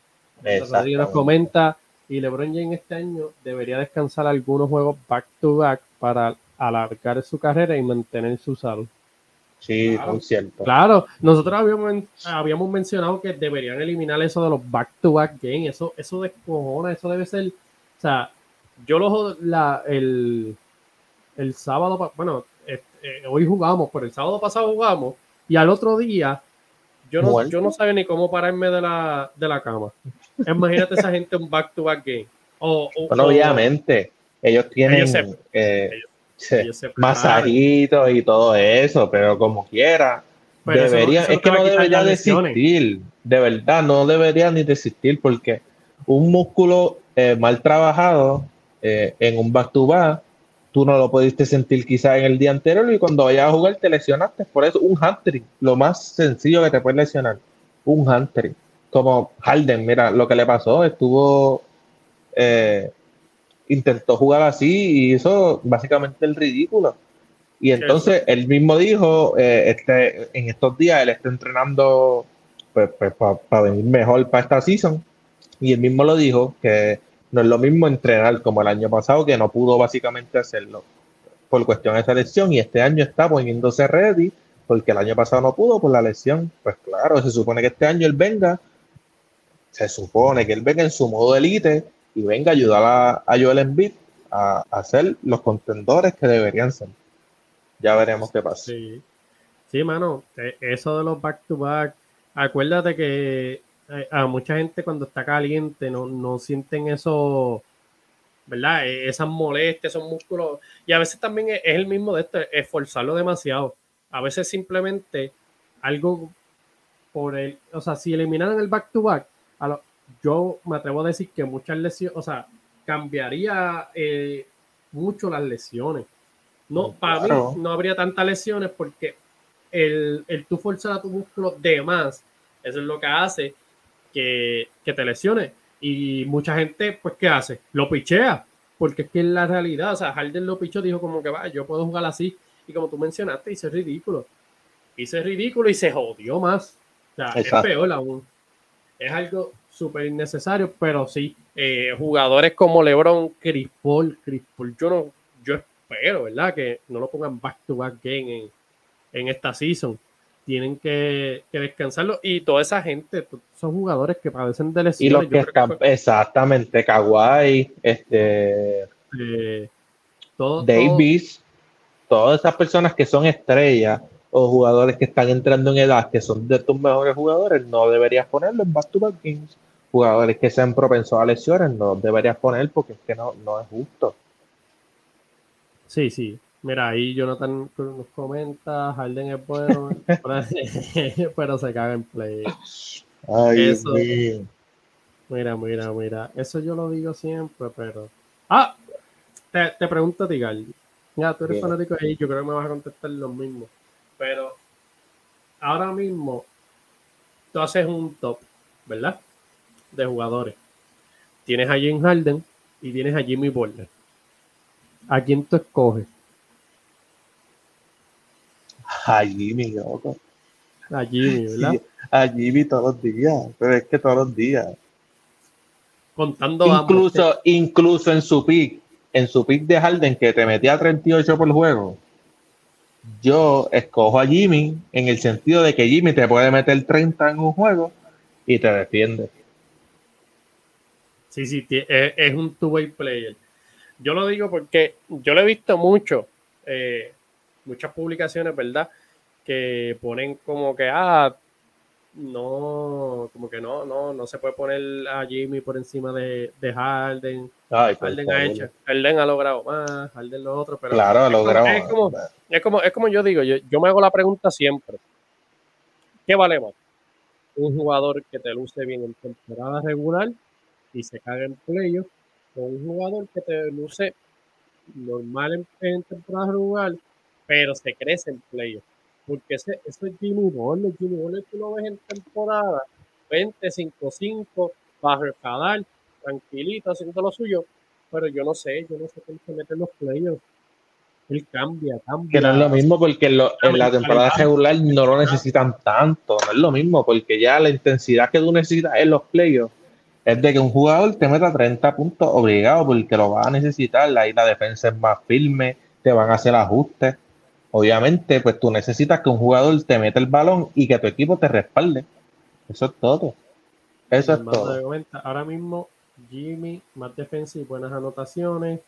Speaker 1: Nos comenta y LeBron James este año debería descansar algunos juegos back to back para alargar su carrera y mantener su salud.
Speaker 2: Sí, claro, cierto.
Speaker 1: Claro, nosotros habíamos, habíamos mencionado que deberían eliminar eso de los back to back games. Eso, eso descojona, eso debe ser. O sea, yo lo la, el, el sábado, bueno, este, hoy jugamos, pero el sábado pasado jugamos y al otro día yo no, yo no sabía ni cómo pararme de la, de la cama. Imagínate esa gente un back-to-back game. O,
Speaker 2: bueno, obviamente, ellos tienen eh, masajitos y todo eso, pero como quiera. deberían, es que no debería de existir, de verdad, no debería ni de existir porque un músculo eh, mal trabajado eh, en un back-to-back tú no lo pudiste sentir quizás en el día anterior y cuando vayas a jugar te lesionaste. Por eso, un hamstring, lo más sencillo que te puede lesionar, un hamstring. Como Harden, mira lo que le pasó, estuvo, eh, intentó jugar así y hizo básicamente el ridículo. Y entonces él mismo dijo, eh, este, en estos días él está entrenando pues, pues para venir mejor para esta season. Y él mismo lo dijo, que no es lo mismo entrenar como el año pasado, que no pudo básicamente hacerlo por cuestión de esa lesión. Y este año está poniéndose ready, porque el año pasado no pudo por la lesión. Pues claro, se supone que este año él venga, se supone que él venga en su modo elite y venga a ayudar a, a Joel Embiid a, a ser los contendores que deberían ser. Ya veremos qué pasa.
Speaker 1: Sí, sí mano, e, eso de los back-to-back, acuérdate que eh, a mucha gente cuando está caliente no, no sienten eso, ¿verdad? E, esas molestias, esos músculos. Y a veces también es, el mismo de esto, esforzarlo demasiado. A veces simplemente algo por el, o sea, si eliminaran el back-to-back, yo me atrevo a decir que muchas lesiones, o sea, cambiaría eh, mucho las lesiones. No, para mí no habría tantas lesiones porque el, el tú forzar a tu músculo de más, eso es lo que hace que, que te lesiones. Y mucha gente, pues, ¿qué hace? Lo pichea, porque es que en la realidad, o sea, Harden lo pichó, dijo como que va, yo puedo jugar así. Y como tú mencionaste, hice ridículo. Hice ridículo y se jodió más. O sea, es peor aún. Es algo súper innecesario, pero sí, eh, jugadores como LeBron, Chris Paul, Chris Paul, yo no, yo pero, ¿verdad? Que no lo pongan back to back game en, esta season. Tienen que, descansarlo. Y toda esa gente, son jugadores que padecen de lesiones.
Speaker 2: Y los que están, exactamente, Kawhi, este. Eh, Davis, todas esas personas que son estrellas o jugadores que están entrando en edad, que son de tus mejores jugadores, no deberías ponerlo en back to back games. Jugadores que sean propensos a lesiones, no deberías poner porque es que no, no es justo.
Speaker 1: Sí, sí. Mira, ahí Jonathan nos comenta, Harden es bueno, [LAUGHS] [LAUGHS] pero se caga en play. Ay, eso, Mira, mira, mira. Eso yo lo digo siempre, pero. Ah, te, te pregunto a ti, Gal. Ya, tú eres fanático ahí, yo creo que me vas a contestar lo mismo. Pero ahora mismo tú haces un top, ¿verdad? De jugadores. Tienes a Jim Harden y tienes a Jimmy Butler. ¿A quién tú escoges?
Speaker 2: A Jimmy, loco.
Speaker 1: A Jimmy, ¿verdad?
Speaker 2: a Jimmy todos los días, pero es que todos los días.
Speaker 1: Contando
Speaker 2: incluso, incluso en su pick, en su pick de Harden que te metía 38 por juego, yo escojo a Jimmy en el sentido de que Jimmy te puede meter 30 en un juego y te defiende.
Speaker 1: Sí, sí, es un two-way player. Yo lo digo porque yo lo he visto mucho, eh, muchas publicaciones, ¿verdad? Que ponen como que, ah, no, como que no, no, no se puede poner a Jimmy por encima de, de Harden. Harden ha hecho, Harden ha logrado más, Harden lo otro, pero
Speaker 2: claro, ha logrado
Speaker 1: es como, es como, es como yo digo, yo, yo me hago la pregunta siempre. ¿Qué vale más? Un jugador que te luce bien en temporada regular y se caga en playoffs un jugador que te luce normal en, temporada regular, pero se crece en playoff. Porque ese, ese es Jimmy Butler. Jimmy Butler tú lo ves en temporada 20-5-5, bajo el radar, tranquilito, haciendo lo suyo. Pero yo no sé, yo no sé cómo se mete en los playoffs. Él cambia, cambia.
Speaker 2: Que no es lo mismo porque en, en la temporada regular no lo necesitan tanto. No es lo mismo porque ya la intensidad que tú necesitas en los playoffs es de que un jugador te meta 30 puntos obligado porque lo va a necesitar, ahí la defensa es más firme, te van a hacer ajustes. Obviamente, pues tú necesitas que un jugador te meta el balón y que tu equipo te respalde. Eso es todo. Eso es todo.
Speaker 1: ahora mismo, Jimmy, más defensa y buenas anotaciones.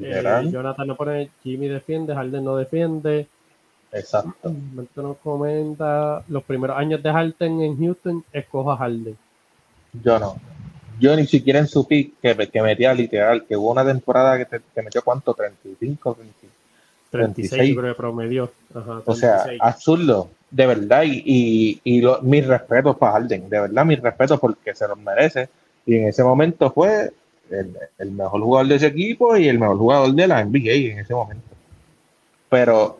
Speaker 1: Eh, Jonathan no pone Jimmy defiende, Harden no defiende.
Speaker 2: Exacto.
Speaker 1: nos comenta los primeros años de Harden en Houston, escoja Harden.
Speaker 2: Yo no. Yo ni siquiera en su pick que, que metía literal, que hubo una temporada que te, metió cuánto, 35,
Speaker 1: 36, creo que promedió.
Speaker 2: o sea, absurdo, de verdad. Y, y, mis respetos para Harden, de verdad, mis respetos porque se los merece. Y en ese momento fue el, mejor jugador de ese equipo y el mejor jugador de la NBA en ese momento. Pero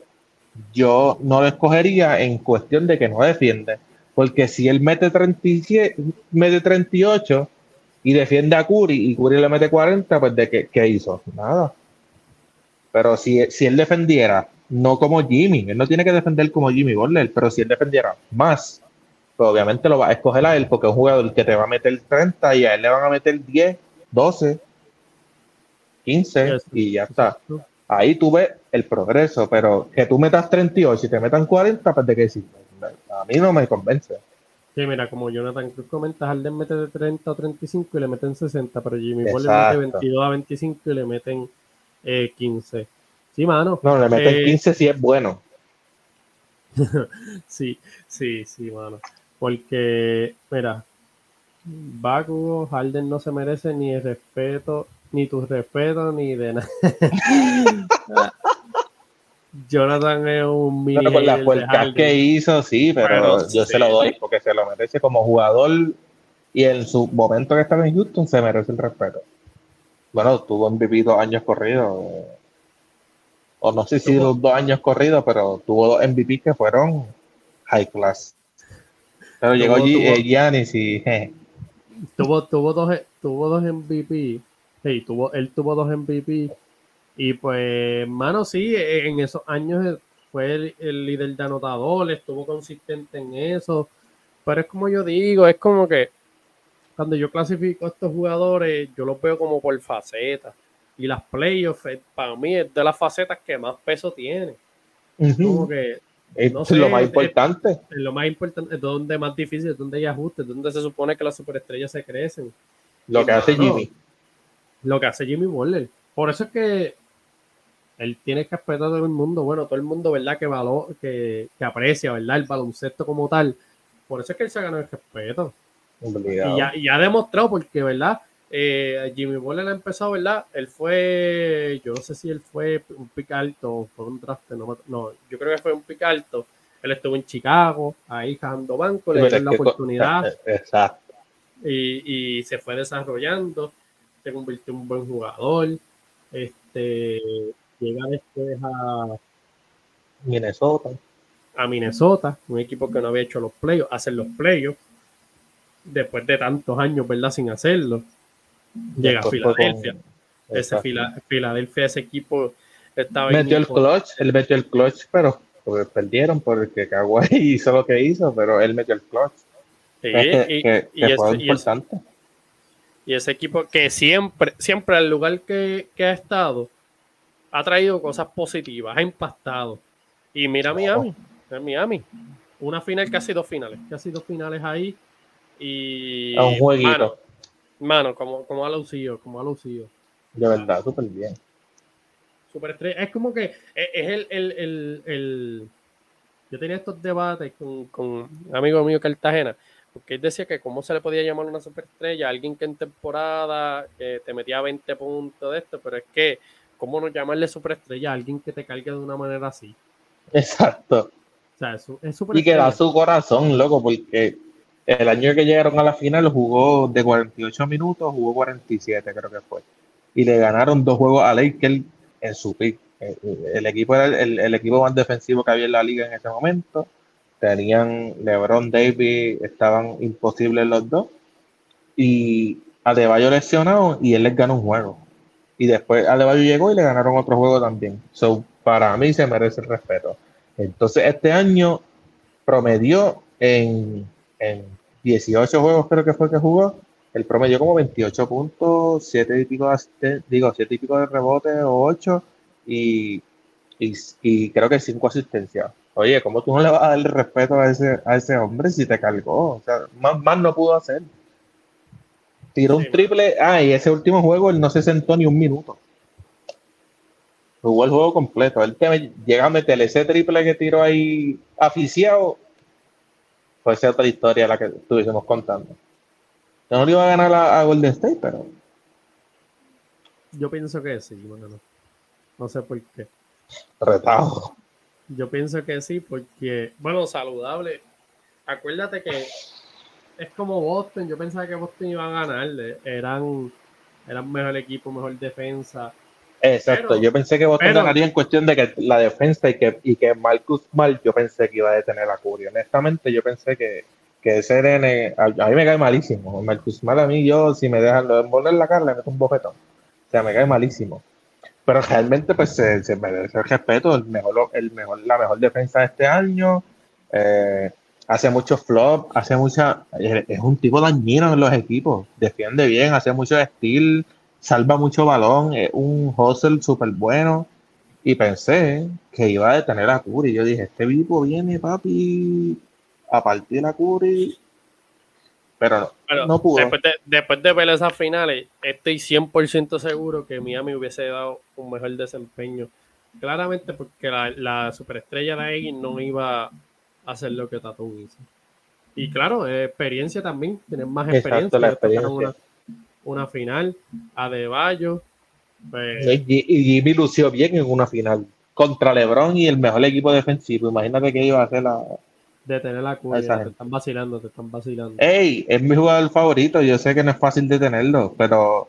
Speaker 2: yo no lo escogería en cuestión de que no defiende, porque si él mete 37, mete 38 y defiende a Curry y Curry le mete 40, pues ¿de qué, qué hizo? Nada. Pero si, si él defendiera, no como Jimmy, él no tiene que defender como Jimmy Butler, pero si él defendiera más, pues obviamente lo va a escoger a él porque es un jugador que te va a meter 30 y a él le van a meter 10, 12, 15 y ya está. Ahí tú ves el progreso, pero que tú metas 38 y te metan 40, pues de qué decir. A mí no me convence.
Speaker 1: Sí, mira, como Jonathan Cruz comenta, Harden mete de 30 o 35 y le meten 60, pero Jimmy Butler mete 22 a 25 y le meten 15. Eh, sí, mano.
Speaker 2: No, le meten 15 eh, si es bueno. [LAUGHS]
Speaker 1: sí, sí, sí, mano. Porque, mira, Baku, Harden no se merece ni el respeto, ni tu respeto, ni de nada. [LAUGHS] Jonathan es un
Speaker 2: mini. con las puertas que hizo, sí, pero, yo se lo doy porque se lo merece como jugador y en su momento que estaba en Houston se merece el respeto. Bueno, tuvo MVP dos años corridos. O no sé si los dos años corridos, pero tuvo dos MVP que fueron high class. Pero llegó allí Giannis y.
Speaker 1: Tuvo, tuvo, dos, tuvo dos MVP. Sí, tuvo, él tuvo dos MVP. Y pues, mano, sí, en esos años fue el, líder de anotadores, estuvo consistente en eso. Pero es como yo digo, es como que cuando yo clasifico a estos jugadores, yo los veo como por facetas. Y las playoffs, eh, para mí, es de las facetas que más peso tiene. Como que
Speaker 2: es lo más importante. Es,
Speaker 1: lo más importante, es donde más difícil, es donde hay ajustes, es donde se supone que las superestrellas se crecen.
Speaker 2: Lo que hace Jimmy.
Speaker 1: Lo que hace Jimmy Waller. Por eso es que él tiene que respetar a todo el mundo. Bueno, todo el mundo, ¿verdad? Que, valor, que, que aprecia, ¿verdad? El baloncesto como tal. Por eso es que él se ha ganado el respeto. Y ya, y ha demostrado, porque, ¿verdad? Eh, Jimmy Butler ha empezado, ¿verdad? Él fue, yo no sé si él fue un pick alto, fue un draft, no, no, yo creo que fue un pick alto. Él estuvo en Chicago, ahí jugando banco, le dieron la oportunidad. Eh, exacto. Y, y, se fue desarrollando, se convirtió en un buen jugador. Este, llega después a
Speaker 2: Minnesota.
Speaker 1: A Minnesota, un equipo que no había hecho los playoffs, hacer los playoffs después de tantos años, ¿verdad? Sin hacerlo llega a Filadelfia. Ese Filadelfia, ese equipo estaba
Speaker 2: metió el clutch, él metió el clutch, pero perdieron porque Kawhi [LAUGHS] hizo lo que hizo, pero él metió el clutch. y,
Speaker 1: fue importante. Y ese, equipo que siempre, siempre al lugar que, ha estado, ha traído cosas positivas, ha impactado. Y mira Miami, Miami, una final, casi dos finales, casi dos finales ahí. Y
Speaker 2: a un jueguito.
Speaker 1: Mano, como, como ha lucido, como ha lucido.
Speaker 2: De verdad, súper bien.
Speaker 1: Super estrella. Es como que es, el, el, el, el, Yo tenía estos debates con, con un amigo mío Cartagena, porque él decía que cómo se le podía llamar una superestrella a alguien que en temporada que te metía 20 puntos de esto, pero es que, ¿cómo no llamarle superestrella a alguien que te cargue de una manera así?
Speaker 2: Exacto.
Speaker 1: O sea, es, es
Speaker 2: Y que da su corazón, loco, porque el año que llegaron a la final jugó de 48 minutos, jugó 47 creo que fue. Y le ganaron dos juegos a Lakers en su pick. El, equipo era el, equipo más defensivo que había en la liga en ese momento. Tenían LeBron Davis, estaban imposibles los dos. Y Adebayo lesionado y él les ganó un juego. Y después Adebayo llegó y le ganaron otro juego también. So, para mí se merece el respeto. Entonces, este año promedió en 18 juegos creo que fue que jugó, el promedio como 28 puntos, 7 y pico de, digo, 7 y pico de rebote o 8 y, y, creo que 5 asistencias. Oye, ¿cómo tú no le vas a dar respeto a ese, a ese hombre si te cargó? O sea, más, más no pudo hacer. Tiró un triple, ah, y ese último juego él no se sentó ni un minuto. Jugó el juego completo. Él te llega a meterle ese triple que tiró ahí aficiado puede ser otra historia la que estuviésemos contando. Yo no le iba a ganar a, Golden State, pero.
Speaker 1: Yo pienso que sí, bueno, no. no sé por qué.
Speaker 2: Retado.
Speaker 1: Yo pienso que sí, porque, bueno, saludable. Acuérdate que es como Boston. Yo pensaba que Boston iba a ganar. Eran, eran mejor equipo, mejor defensa.
Speaker 2: Exacto, yo pensé que Boston ganaría en cuestión de que la defensa y que, y que Marcus Mal, yo pensé que iba a detener a Curry. Honestamente, yo pensé que, que ese nene, a, mí me cae malísimo. Marcus Mal a mí, yo, si me dejan lo de la cara, le meto un bofetón. O sea, me cae malísimo. Pero realmente, pues, se, se merece el respeto, el mejor, el mejor, la mejor defensa de este año. Eh, hace muchos flops, hace mucha, es un tipo dañino en los equipos, defiende bien, hace mucho estilo, salva mucho balón, es un hustle súper bueno. Y pensé que iba a detener a Curry. Yo dije, este tipo viene, papi, a partir a Curry. Pero no, no pudo.
Speaker 1: Después de, después de ver esas finales, estoy 100% seguro que Miami hubiese dado un mejor desempeño. Claramente porque la, la superestrella de X no iba hacer lo que Tatum hizo. Y claro, experiencia también, tienen más experiencia. Una, una, final a De Bayo.
Speaker 2: Pues, y, Jimmy lució bien en una final contra LeBron y el mejor equipo defensivo. Imagínate que iba a hacer la.
Speaker 1: De tener la te están vacilando, te están vacilando.
Speaker 2: Ey, es mi jugador favorito. Yo sé que no es fácil de tenerlo, pero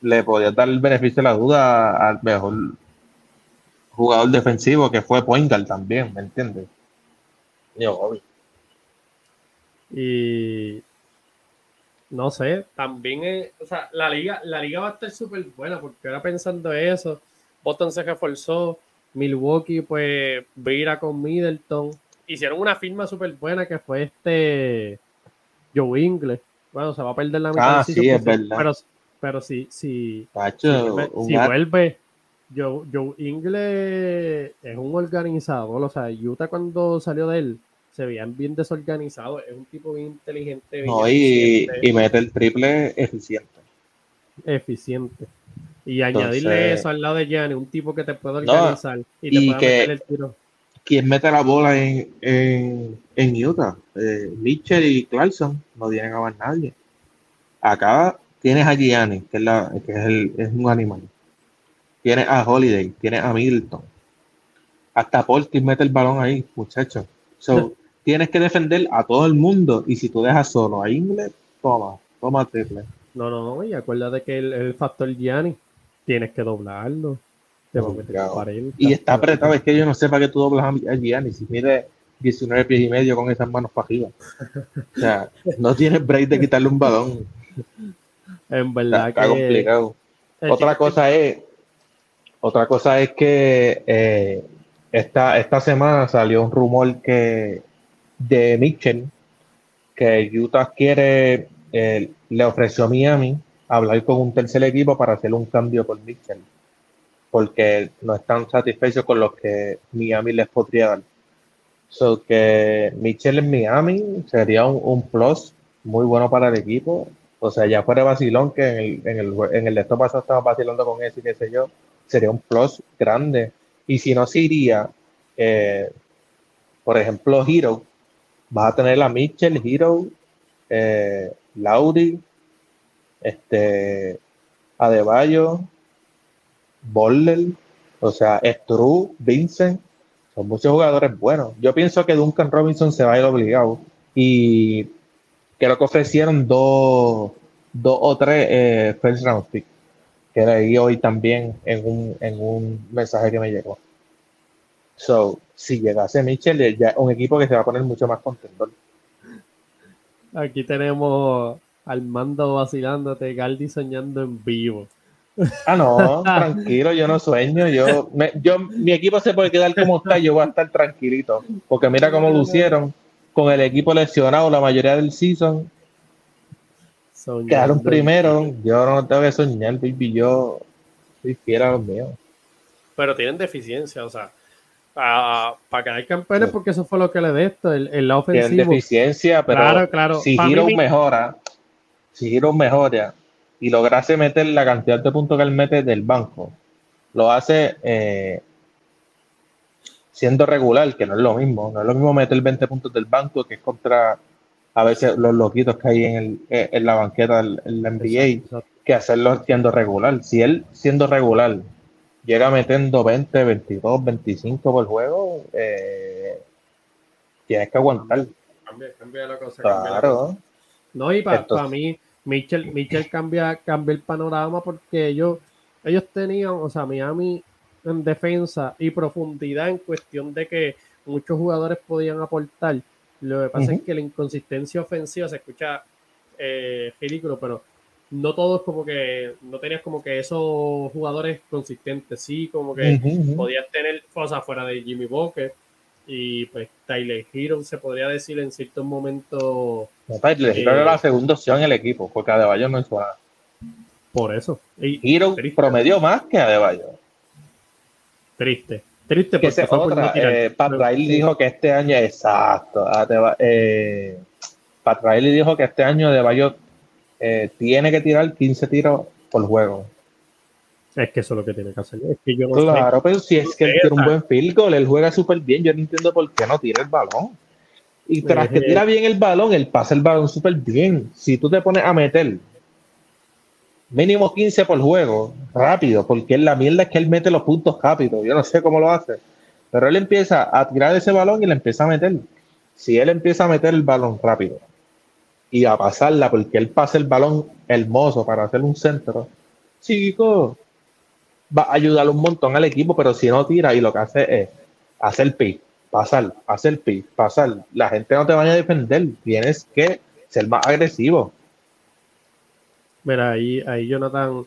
Speaker 2: le podía dar el beneficio de la duda al mejor jugador defensivo que fue Poingal también, ¿me entiendes?
Speaker 1: Y no sé, también es, o sea, la liga, la liga va a estar súper buena porque ahora pensando eso, Boston se reforzó, Milwaukee pues vira con Middleton, hicieron una firma súper buena que fue este Joe Ingles. Bueno, se va a perder la
Speaker 2: mitad. Ah, sí, es verdad.
Speaker 1: Pero, pero si, si, si, vuelve, Joe, Joe Ingle es un organizador, o sea, Utah cuando salió de él se veían bien desorganizados, es un tipo bien inteligente.
Speaker 2: y, mete el triple eficiente.
Speaker 1: Eficiente. Y añadirle eso al lado de Gianni, un tipo que te puede organizar y te puede
Speaker 2: meter el tiro. ¿Quién mete la bola en, en, Utah? Eh, Mitchell y Clarkson no tienen a más nadie. Acá tienes a Gianni, que es, la, que es, el, es un animal tienes a Holiday, tienes a Middleton. Hasta Portis mete el balón ahí, muchachos. So, [LAUGHS] tienes que defender a todo el mundo. Y si tú dejas solo a Ingle, toma, toma triple.
Speaker 1: No, no, no. Y acuérdate que el, factor Gianni tienes que doblarlo.
Speaker 2: y está apretado. Es que yo no sé para qué tú doblas a Gianni. Si mide 19 pies y medio con esas manos para arriba. o sea, no tienes break de quitarle un balón.
Speaker 1: En verdad
Speaker 2: está, complicado. Otra cosa es otra cosa es que eh, esta, esta semana salió un rumor que de Mitchell que Utah quiere, eh, le ofreció a Miami hablar con un tercer equipo para hacer un cambio por Mitchell, porque no están satisfechos con lo que Miami les podría dar. So que Mitchell en Miami sería un, plus muy bueno para el equipo. O sea, ya fuera vacilón que en el, en el, en el pasado estaba vacilando con ese y qué sé yo sería un plus grande. Y si no se iría, eh, por ejemplo, Hero, vas a tener a Mitchell, Hero, eh, este, Adebayo, Boller, o sea, Stru, Vincent, son muchos jugadores buenos. Yo pienso que Duncan Robinson se va a ir obligado y creo que ofrecieron dos, dos o tres eh, first round picks que leí hoy también en un, en un mensaje que me llegó. So, si llegase Mitchell, ya un equipo que se va a poner mucho más contento.
Speaker 1: Aquí tenemos al mando vacilándote, Galdi soñando en vivo.
Speaker 2: Ah, no, [LAUGHS] tranquilo, yo no sueño. Yo, yo, mi equipo se puede quedar como está, yo voy a estar tranquilito. Porque mira cómo lucieron con el equipo lesionado la mayoría del season Quedaron primero. Yo no tengo que soñar, baby. Yo soy fiel a los míos.
Speaker 1: Pero tienen deficiencia, o sea, para quedar campeones, porque eso fue lo que le de esto, el, el la ofensivo.
Speaker 2: Tienen deficiencia, pero claro, claro. si Hero mejora, si Hero mejora y lograse meter la cantidad de puntos que él mete del banco, lo hace eh, siendo regular, que no es lo mismo. No es lo mismo meter 20 puntos del banco que es contra a veces los loquitos que hay en, el, eh, en la banqueta del NBA que hacerlo siendo regular. Si él siendo regular llega metiendo 20, 22, 25 por juego, eh, tienes que aguantar.
Speaker 1: Cambia, cambia la cosa.
Speaker 2: Claro.
Speaker 1: No, y para mí, Mitchell, Mitchell cambia, cambia el panorama porque ellos, ellos tenían, o sea, Miami en defensa y profundidad en cuestión de que muchos jugadores podían aportar. Lo que pasa es que la inconsistencia ofensiva se escucha eh, ridículo, pero no todos como que, no tenías como que esos jugadores consistentes, sí, como que podías tener cosas fuera de Jimmy Booker y pues Tyler Hero se podría decir en ciertos momentos.
Speaker 2: No, Tyler Hero era la segunda opción en el equipo, porque Adebayo no hizo nada.
Speaker 1: Por eso.
Speaker 2: Y Hero promedió más que Adebayo.
Speaker 1: Triste. Triste
Speaker 2: porque fue otra. Eh, Pat Riley dijo que este año, exacto. Eh, Pat Riley dijo que este año Adebayo eh, tiene que tirar 15 tiros por juego.
Speaker 1: Es que eso es lo que tiene que hacer. Es que yo
Speaker 2: no claro, pero si es que él tiene un buen field goal, él juega súper bien. Yo no entiendo por qué no tira el balón. Y tras que tira bien el balón, él pasa el balón súper bien. Si tú te pones a meter mínimo 15 por juego, rápido, porque la mierda es que él mete los puntos rápido. Yo no sé cómo lo hace. Pero él empieza a tirar ese balón y le empieza a meter. Si él empieza a meter el balón rápido y a pasarla, porque él pasa el balón hermoso para hacer un centro, chico, va a ayudar un montón al equipo, pero si no tira y lo que hace es hacer pick, pasar, hacer pick, pasar, la gente no te vaya a defender, tienes que ser más agresivo.
Speaker 1: Mira, ahí, ahí Jonathan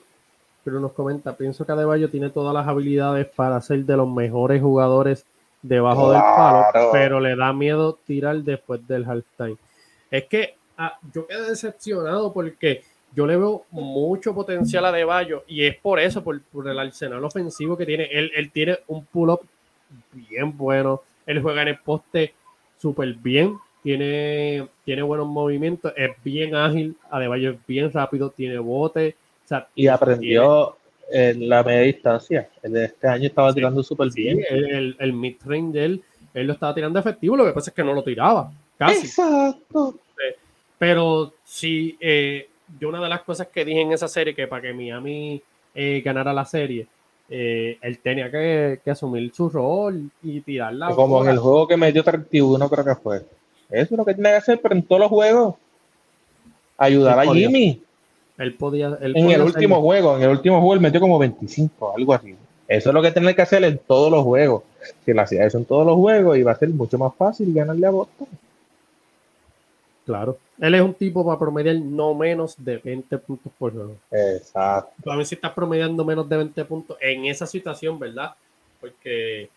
Speaker 1: pero nos comenta, pienso que Adebayo tiene todas las habilidades para ser de los mejores jugadores debajo del palo, pero le da miedo tirar después del halftime. Es que ah, yo quedé decepcionado porque yo le veo mucho potencial a Deballo y es por eso, por, el arsenal ofensivo que tiene. Él, él tiene un pull-up bien bueno, él juega en el poste súper bien, tiene, tiene buenos movimientos, es bien ágil, Adebayo es bien rápido, tiene bote.
Speaker 2: y aprendió en la media distancia. El de este año estaba tirando súper bien.
Speaker 1: El, el, mid-range de él, él lo estaba tirando efectivo, lo que pasa es que no lo tiraba. Casi.
Speaker 2: Exacto.
Speaker 1: Pero sí, eh, yo una de las cosas que dije en esa serie, que para que Miami eh, ganara la serie, eh, él tenía que, asumir su rol y tirarla.
Speaker 2: Como en el juego que metió 31, creo que fue. Eso es lo que tiene que hacer, pero en todos los juegos. Ayudar a Jimmy.
Speaker 1: Él podía.
Speaker 2: en el último juego, en el último juego él metió como 25, algo así. Eso es lo que tiene que hacer en todos los juegos. Si la hacía eso en todos los juegos, iba a ser mucho más fácil ganarle a Boston.
Speaker 1: Claro. Él es un tipo para promediar no menos de 20 puntos por juego.
Speaker 2: Exacto.
Speaker 1: A ver si estás promediando menos de 20 puntos en esa situación, ¿verdad? Porque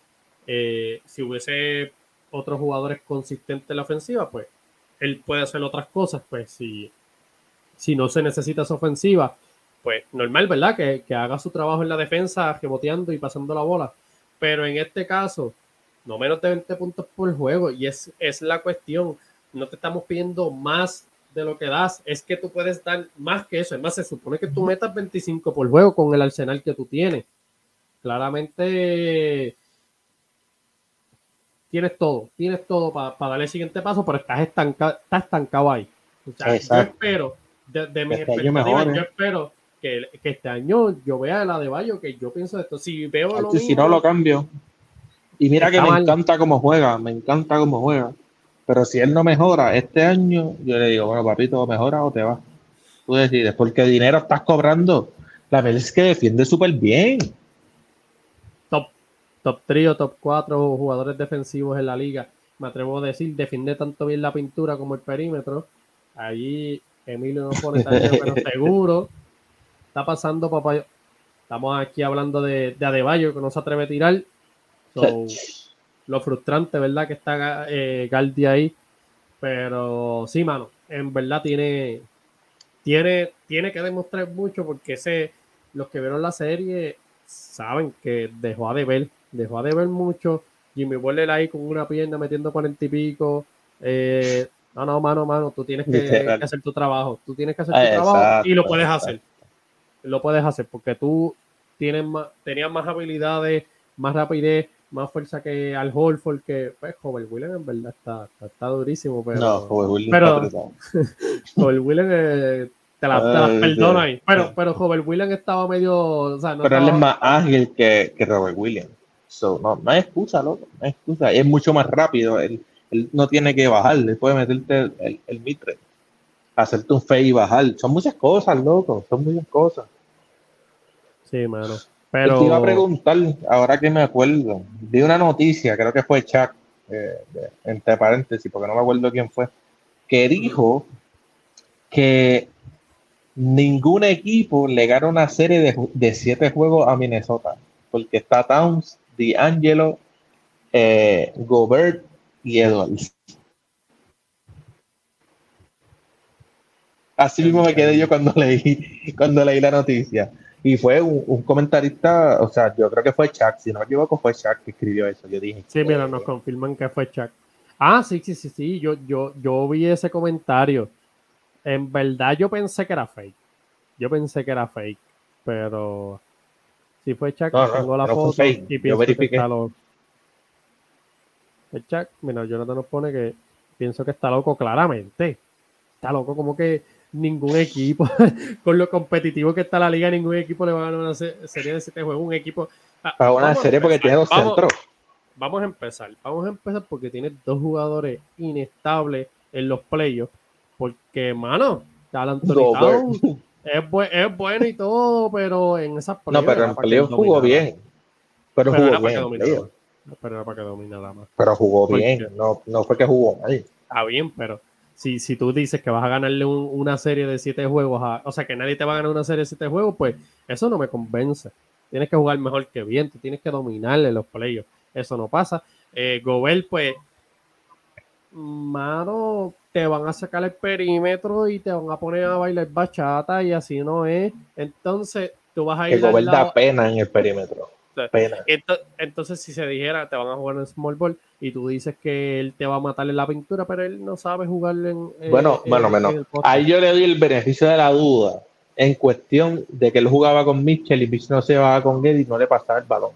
Speaker 1: eh, si hubiese otros jugadores consistentes en la ofensiva, pues él puede hacer otras cosas. Pues si, si no se necesita esa ofensiva, pues normal, ¿verdad? Que, que haga su trabajo en la defensa, reboteando y pasando la bola. Pero en este caso, no menos de 20 puntos por juego. Y es, es la cuestión no te estamos pidiendo más de lo que das, es que tú puedes dar más que eso. Es más, se supone que tú metas 25 por juego con el arsenal que tú tienes. Claramente tienes todo, tienes todo para darle el siguiente paso, pero estás, estancado, estás estancado ahí. yo espero, de, mi este yo espero que, este año yo vea la de Bayo, que yo pienso esto. Si veo
Speaker 2: lo Si no lo cambio. Y mira que me encanta cómo juega, me encanta cómo juega. Pero si él no mejora este año, yo le digo, bueno, papito, mejora o te vas. Tú decides, porque dinero estás cobrando. La verdad es que defiende súper bien.
Speaker 1: Top, top 3 o top 4 jugadores defensivos en la liga. Me atrevo a decir, defiende tanto bien la pintura como el perímetro. Ahí Emilio no pone tan pero [LAUGHS] seguro. Está pasando, papá. Estamos aquí hablando de, de Adebayo, que no se atreve a tirar. So, lo frustrante, ¿verdad? Que está eh, Galdi ahí. Pero sí, mano, en verdad tiene, tiene, tiene que demostrar mucho porque ese, los que vieron la serie saben que dejó a deber, dejó a deber mucho. Jimmy Butler ahí con una pierna metiendo cuarenta y pico. Eh, no, no, mano, mano, tú tienes que, hacer tu trabajo. Tú tienes que hacer tu trabajo y lo puedes hacer. Lo puedes hacer porque tú tienes más, tenías más habilidades, más rapidez, más fuerza que al Holford, que pues Joel Willen en verdad está, está, durísimo, pero.
Speaker 2: No, Joel Willen
Speaker 1: pero, [LAUGHS] Willen eh, te la, te perdono ahí. Pero, pero Joel Willen estaba medio. O sea, no
Speaker 2: pero él es más ágil que, que Robert Williams. So, no, no hay excusa, loco. No hay excusa. Es mucho más rápido. Él, él no tiene que bajar, le puede meterte el, el, mitre. hacerte un fe y bajar. Son muchas cosas, loco, son muchas cosas.
Speaker 1: Sí, mano. Pero...
Speaker 2: Te iba a preguntar, ahora que me acuerdo, vi una noticia, creo que fue Chuck, eh, entre paréntesis, porque no me acuerdo quién fue, que dijo que ningún equipo le gana una serie de, de siete juegos a Minnesota, porque está Towns, D'Angelo, eh, Gobert y Edwards. Así mismo me quedé yo cuando leí, [LAUGHS] cuando leí la noticia. Y fue un, comentarista, o sea, yo creo que fue Chuck, si no me equivoco, fue Chuck que escribió eso. Yo dije.
Speaker 1: Sí, mira, nos confirman que fue Chuck. Ah, sí, sí, sí, sí. Yo, yo, yo vi ese comentario. En verdad, yo pensé que era fake. Yo pensé que era fake, pero si fue Chuck, tengo la foto y pienso que está loco. El Chuck, mira, Jonathan nos pone que pienso que está loco claramente. Está loco como que ningún equipo, [LAUGHS] con lo competitivo que está la liga, ningún equipo le va a ganar una serie de siete juegos. Un equipo.
Speaker 2: Ah, Para una serie porque tiene dos centros.
Speaker 1: Vamos a empezar. Vamos a empezar porque tiene dos jugadores inestables en los playoffs. Porque, mano, Alan es, es, bueno y todo, pero en esas
Speaker 2: No, pero en playoffs jugó bien. Pero, jugó bien.
Speaker 1: pero era para que dominara más.
Speaker 2: Pero jugó bien, no, no fue que jugó mal.
Speaker 1: Está bien, pero si, si tú dices que vas a ganarle una serie de siete juegos, o sea, que nadie te va a ganar una serie de siete juegos, pues eso no me convence. Tienes que jugar mejor que bien, tú tienes que dominarle los playoffs. Eso no pasa. Eh, Gobel, pues, mano, te van a sacar el perímetro y te van a poner a bailar bachata y así no es. Entonces, tú vas a ir.
Speaker 2: Que Gobel da pena en el perímetro.
Speaker 1: Entonces, si se dijera, te van a jugar en small ball y tú dices que él te va a matar en la pintura, pero él no sabe jugar en.
Speaker 2: Bueno, bueno, menos. Ahí yo le doy el beneficio de la duda en cuestión de que él jugaba con Mitchell y Mitchell no se llevaba con él y no le pasaba el balón.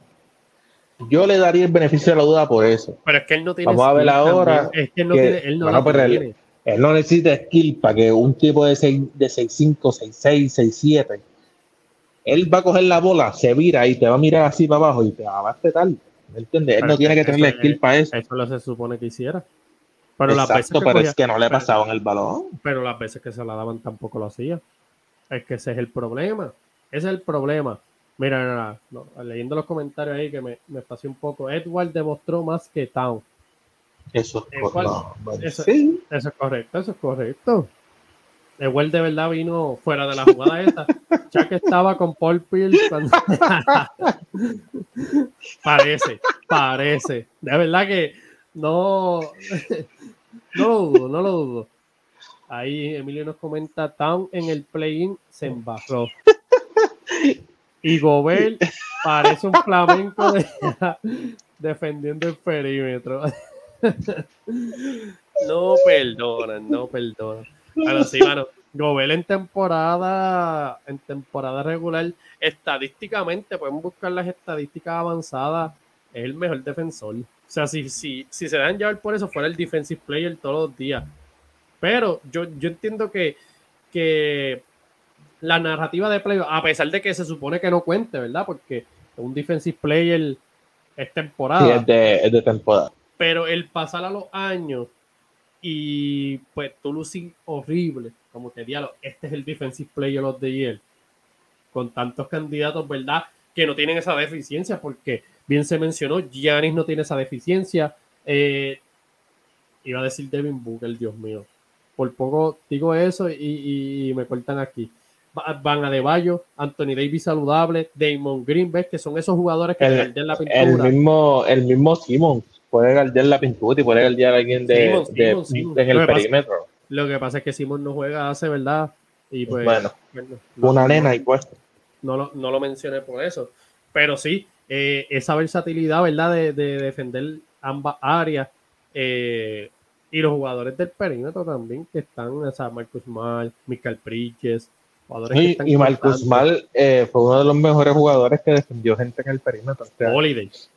Speaker 2: Yo le daría el beneficio de la duda por eso.
Speaker 1: Pero es que él no tiene.
Speaker 2: Vamos a ver ahora. Es que él no, tiene, él no él, él, no necesita skill para que un tipo de 6'5, de 6'5, 6'6, 6'7 él va a coger la bola, se vira y te va a mirar así para abajo y te va a respetar. ¿Me entiendes? Él no tiene que tener skill para eso.
Speaker 1: Eso lo se supone que hiciera.
Speaker 2: Pero Exacto, las veces que pero es que no le pasaban el balón.
Speaker 1: Pero las veces que se la daban tampoco lo hacía. Es que ese es el problema. Ese es el problema. Mira, leyendo los comentarios ahí que me, me pasé un poco. Edward demostró más que Town.
Speaker 2: Eso,
Speaker 1: eso, eso es correcto, eso es correcto. Igual de verdad vino fuera de la jugada esa. Ya que estaba con Paul Pierce cuando... [LAUGHS] parece, parece. De verdad que no, [LAUGHS] no lo dudo, no lo dudo. Ahí Emilio nos comenta, Town en el play-in se embarró. Y Gobel parece un flamenco [LAUGHS] defendiendo el perímetro. no perdonan, no perdonan. Bueno, sí, mano. Gobel en temporada, en temporada regular, estadísticamente, pueden buscar las estadísticas avanzadas, es el mejor defensor. O sea, si, si, si se dan llevar por eso, fuera el defensive player todos los días. Pero yo, yo entiendo que, que la narrativa de play, a pesar de que se supone que no cuente, ¿verdad? Porque un defensive player es temporada.
Speaker 2: Sí, es de, es de temporada.
Speaker 1: Pero el pasar a los años y pues tú lucís horrible, como que diálogo, este es el Defensive Player of the Year, con tantos candidatos, ¿verdad? Que no tienen esa deficiencia, porque bien se mencionó, Giannis no tiene esa deficiencia. Eh, iba a decir Devin Booker, Dios mío. Por poco digo eso y, me cortan aquí. Van a De Bayo, Anthony Davis saludable, Damon Green, ves que son esos jugadores que
Speaker 2: el, la pintura. El mismo, el mismo Simmons puede guardiar la pintura y puede guardiar a alguien de, en el perímetro.
Speaker 1: lo que pasa es que Simon no juega hace, ¿verdad? Y pues,
Speaker 2: bueno, una nena y puesto.
Speaker 1: No lo, no lo mencioné por eso. Pero sí, eh, esa versatilidad, ¿verdad? De, defender ambas áreas. Eh, y los jugadores del perímetro también que están, o sea, Marcus Mal, Michael Bridges,
Speaker 2: y, y Marcus Mal eh, fue uno de los mejores jugadores que defendió gente en el perímetro.
Speaker 1: Holidays.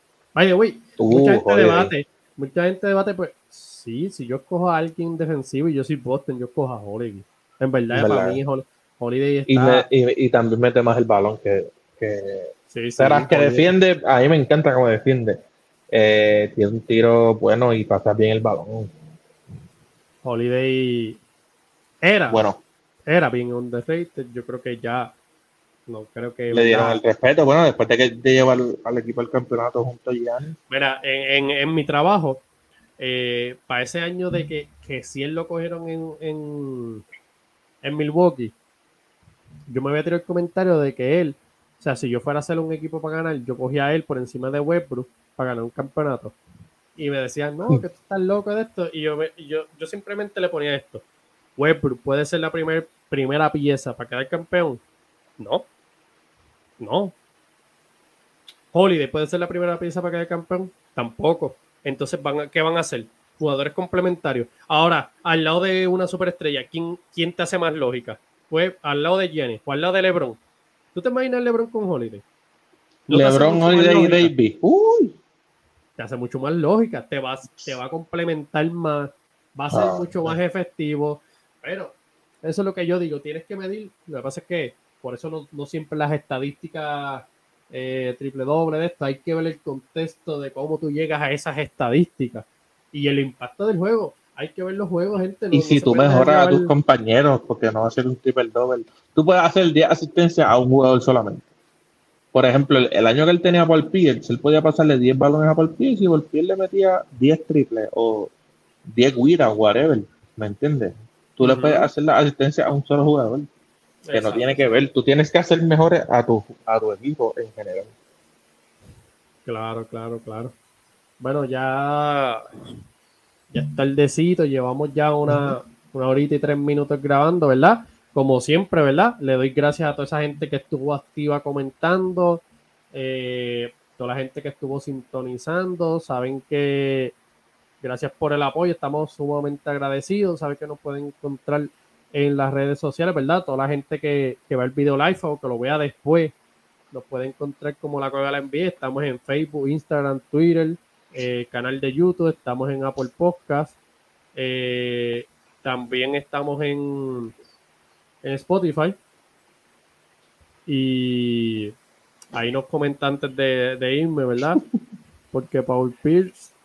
Speaker 1: Mucha gente debate, mucha gente debate, pues, sí, si yo escojo a alguien defensivo y yo soy Boston, yo escojo a Holiday. En verdad, para mí Holiday
Speaker 2: está... Y, también mete más el balón que... que... Sí, sí, que defiende, a mí me encanta cómo defiende. Eh, tiene un tiro bueno y pasa bien el balón.
Speaker 1: Holiday Era. Bueno. Era bien underrated. Yo creo que ya. No creo que.
Speaker 2: Le dieron el respeto. Bueno, después de que de llevar al, equipo al campeonato junto a Gianni.
Speaker 1: Mira, en, en, mi trabajo, eh, para ese año de que, que si él lo cogieron en, en, en Milwaukee, yo me había tirado el comentario de que él, o sea, si yo fuera a hacer un equipo para ganar, yo cogía a él por encima de Westbrook para ganar un campeonato. Y me decían, no, que tú estás loco de esto. Y yo, yo, yo simplemente le ponía esto. Westbrook puede ser la primer, primera pieza para quedar campeón. No. No. Holiday puede ser la primera pieza para quedar campeón. Tampoco. Entonces, van ¿qué van a hacer? Jugadores complementarios. Ahora, al lado de una superestrella, ¿quién, quién te hace más lógica? Pues al lado de Jenny o al lado de LeBron. ¿Tú te imaginas LeBron con Holiday?
Speaker 2: LeBron, Holiday y Davis. Uy.
Speaker 1: Te hace mucho más lógica. Te, vas, te va a complementar más. Va a ser ah, mucho más efectivo. Pero eso es lo que yo digo. Tienes que medir. Lo que pasa es que por eso no, siempre las estadísticas eh, triple doble de esto. Hay que ver el contexto de cómo tú llegas a esas estadísticas y el impacto del juego hay que ver los juegos, gente.
Speaker 2: y si tú mejoras a tus compañeros, porque no va a ser un triple double, tú puedes hacer 10 asistencias a un jugador solamente. Por ejemplo, el, año que él tenía a Paul Pierce, él podía pasarle 10 balones a Paul Pierce y Paul Pierce le metía 10 triples o 10 o whatever. ¿Me entiendes? Tú le puedes hacer la asistencia a un solo jugador. Que no tiene que ver. Tú tienes que hacer mejores a tu, a tu equipo en general.
Speaker 1: Claro, claro, claro. Bueno, ya ya es tardecito, llevamos ya una, una horita y tres minutos grabando, ¿verdad? Como siempre, ¿verdad? Le doy gracias a toda esa gente que estuvo activa comentando, eh, toda la gente que estuvo sintonizando, saben que gracias por el apoyo, estamos sumamente agradecidos, saben que nos pueden encontrar en las redes sociales, ¿verdad? Toda la gente que, que va el video live o que lo vea después, nos puede encontrar como la cueva la envíe, estamos en Facebook, Instagram, Twitter, eh, canal de YouTube, estamos en Apple Podcast, eh, también estamos en, en Spotify. Y ahí nos comentan antes de, irme, ¿verdad? [LAUGHS] Porque Paul Pierce.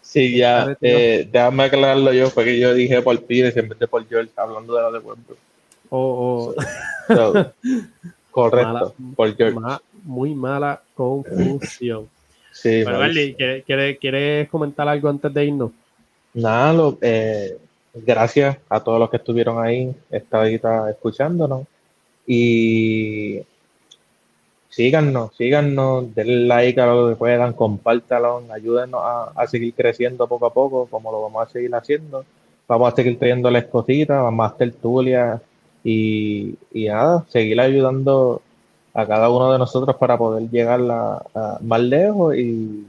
Speaker 2: Sí, ya, eh, déjame aclararlo yo, porque yo dije Paul Pierce en vez de Paul George, hablando de la de Westbrook.
Speaker 1: Oh,
Speaker 2: oh. [LAUGHS] correcto, Paul George.
Speaker 1: muy mala confusión. [LAUGHS] Sí, ¿quieres, comentar algo antes de irnos?
Speaker 2: Nada, eh, gracias a todos los que estuvieron ahí esta escuchándonos. Y síganos, síganos, denle like a lo que puedan, compártalo, ayúdenos a, seguir creciendo poco a poco, como lo vamos a seguir haciendo. Vamos a seguir trayéndoles cositas, vamos a hacer tulias y, y nada, seguir ayudando a cada uno de nosotros para poder llegar a, más lejos y,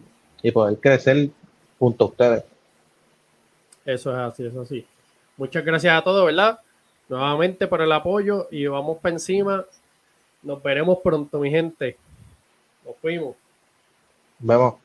Speaker 2: poder crecer junto a ustedes.
Speaker 1: Eso es así, eso es así. Muchas gracias a todos, ¿verdad? Nuevamente por el apoyo y vamos para encima. Nos veremos pronto, mi gente. Nos fuimos.
Speaker 2: Vemos.